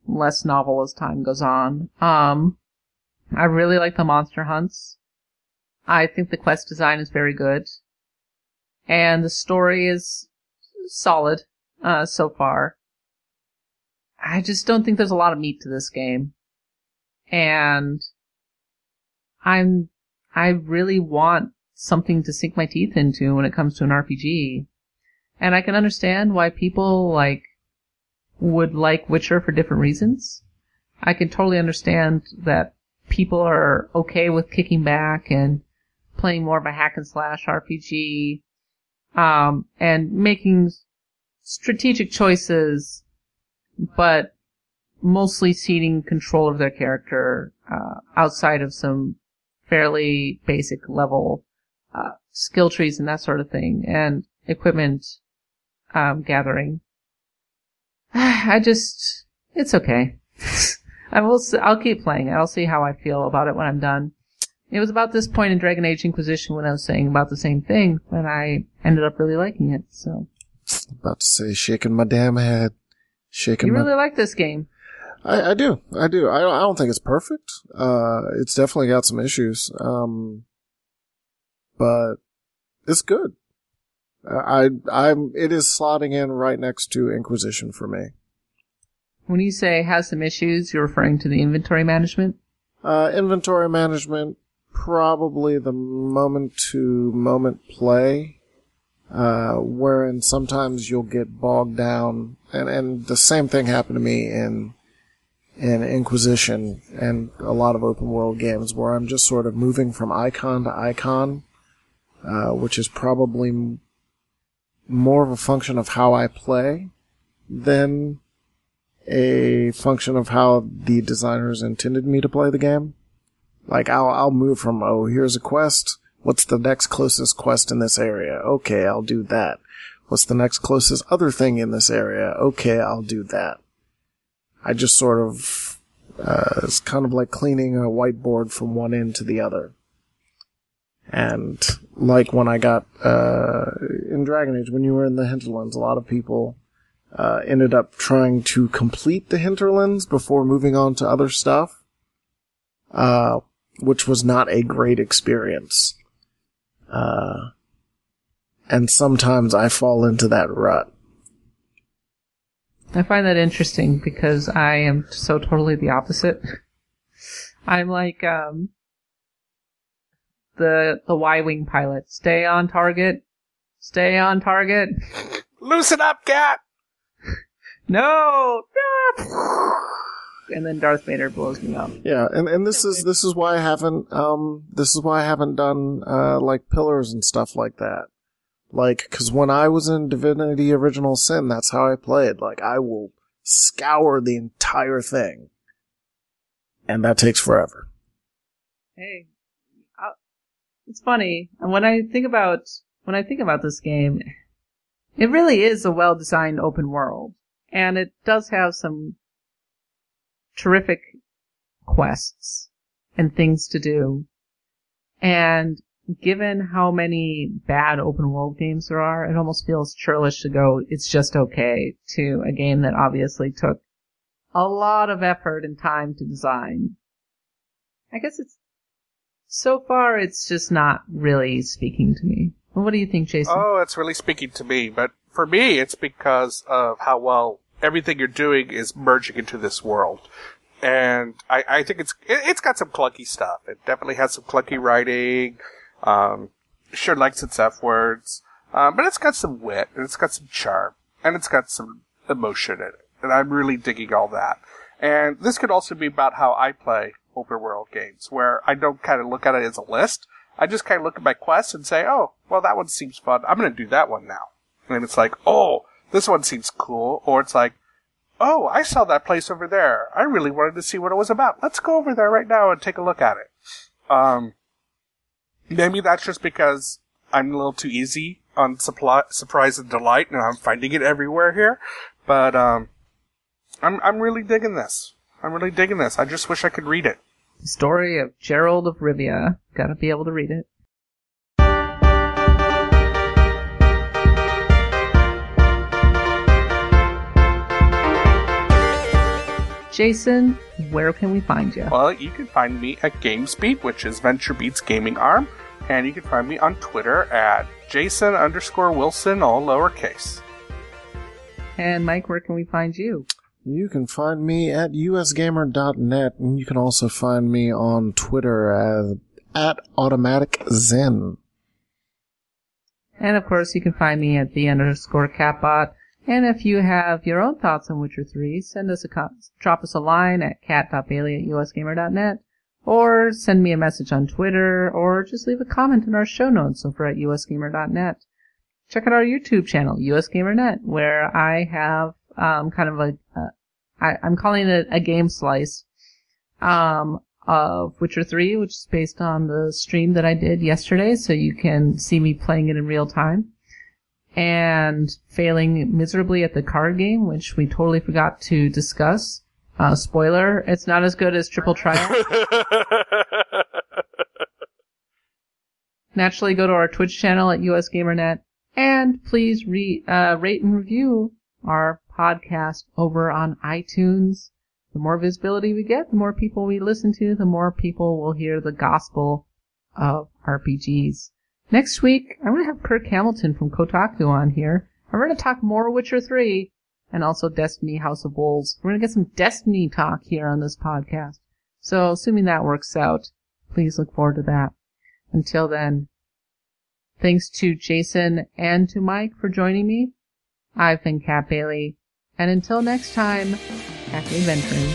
less novel as time goes on. Um, I really like the monster hunts. I think the quest design is very good. And the story is solid, uh, so far. I just don't think there's a lot of meat to this game. And I'm, I really want something to sink my teeth into when it comes to an RPG. And I can understand why people like would like Witcher for different reasons. I can totally understand that people are okay with kicking back and playing more of a hack and slash RPG, um, and making strategic choices, but mostly ceding control of their character uh, outside of some fairly basic level uh, skill trees and that sort of thing, and equipment um, gathering. I just, it's okay. I will. I'll keep playing it. I'll see how I feel about it when I'm done. It was about this point in Dragon Age Inquisition when I was saying about the same thing, and I ended up really liking it. So About to say, shaking my damn head. Shaking you my really like this game. I, I do. I do. I don't, I don't think it's perfect. Uh, it's definitely got some issues. Um, but it's good. I, I'm, it is slotting in right next to Inquisition for me. When you say has some issues, you're referring to the inventory management. Uh, inventory management, probably the moment to moment play, uh, wherein sometimes you'll get bogged down, and, and the same thing happened to me in, in Inquisition and a lot of open world games where I'm just sort of moving from icon to icon, uh, which is probably more of a function of how I play than a function of how the designers intended me to play the game. Like I'll I'll move from oh here's a quest. What's the next closest quest in this area? Okay, I'll do that. What's the next closest other thing in this area? Okay, I'll do that. I just sort of uh, it's kind of like cleaning a whiteboard from one end to the other. And like when I got uh, in Dragon Age, when you were in the hinterlands, a lot of people uh, ended up trying to complete the hinterlands before moving on to other stuff, uh, which was not a great experience. Uh, and sometimes I fall into that rut. I find that interesting because I am so totally the opposite. I'm like um the the Y wing pilot. Stay on target. Stay on target. Loosen up, Kat. No. and then Darth Vader blows me up. Yeah, and, and this is this is why I haven't um this is why I haven't done uh like pillars and stuff like that. Like, cause when I was in Divinity Original Sin, that's how I played. Like, I will scour the entire thing. And that takes forever. Hey, i it's funny. And when I think about when I think about this game, it really is a well-designed open world, and it does have some terrific quests and things to do. And given how many bad open world games there are, it almost feels churlish to go, it's just okay to a game that obviously took a lot of effort and time to design. I guess it's, so far it's just not really speaking to me. What do you think, Jason? Oh, it's really speaking to me, but for me, it's because of how well everything you're doing is merging into this world. And I, I think it's, it, it's got some clunky stuff. It definitely has some clunky writing. Um, sure likes its F words. Um, but it's got some wit and it's got some charm and it's got some emotion in it. And I'm really digging all that. And this could also be about how I play open world games where I don't kind of look at it as a list. I just kind of look at my quest and say, oh, well, that one seems fun. I'm going to do that one now. And it's like, oh, this one seems cool. Or it's like, oh, I saw that place over there. I really wanted to see what it was about. Let's go over there right now and take a look at it. Um, maybe that's just because I'm a little too easy on supply, surprise and delight, and I'm finding it everywhere here. But um, I'm I'm really digging this. I'm really digging this. I just wish I could read it. The story of Geralt of Rivia. Gotta be able to read it. Jason, where can we find you? Well, you can find me at GamesBeat, which is VentureBeat's gaming arm, and you can find me on Twitter at Jason underscore Wilson, all lowercase. And Mike, where can we find you? You can find me at usgamer.net, and you can also find me on Twitter as at Automatic Zen. And of course, you can find me at the underscore katbot. And if you have your own thoughts on Witcher 3, send us a drop us a line at kat.bailey at usgamer.net, or send me a message on Twitter, or just leave a comment in our show notes over at usgamer.net. Check out our YouTube channel, usgamer.net, where I have um, kind of a, uh, I, I'm calling it a game slice um, of Witcher 3, which is based on the stream that I did yesterday, so you can see me playing it in real time and failing miserably at the card game, which we totally forgot to discuss. Uh, spoiler, it's not as good as Triple Triad. Naturally, go to our Twitch channel at USGamerNet, and please re- uh, rate and review our podcast over on iTunes. The more visibility we get, the more people we listen to, the more people will hear the gospel of RPGs. Next week, I'm going to have Kirk Hamilton from Kotaku on here. We're going to talk more Witcher 3 and also Destiny House of Wolves. We're going to get some Destiny talk here on this podcast. So, assuming that works out, please look forward to that. Until then, thanks to Jason and to Mike for joining me. I've been Kat Bailey, and until next time, happy adventuring.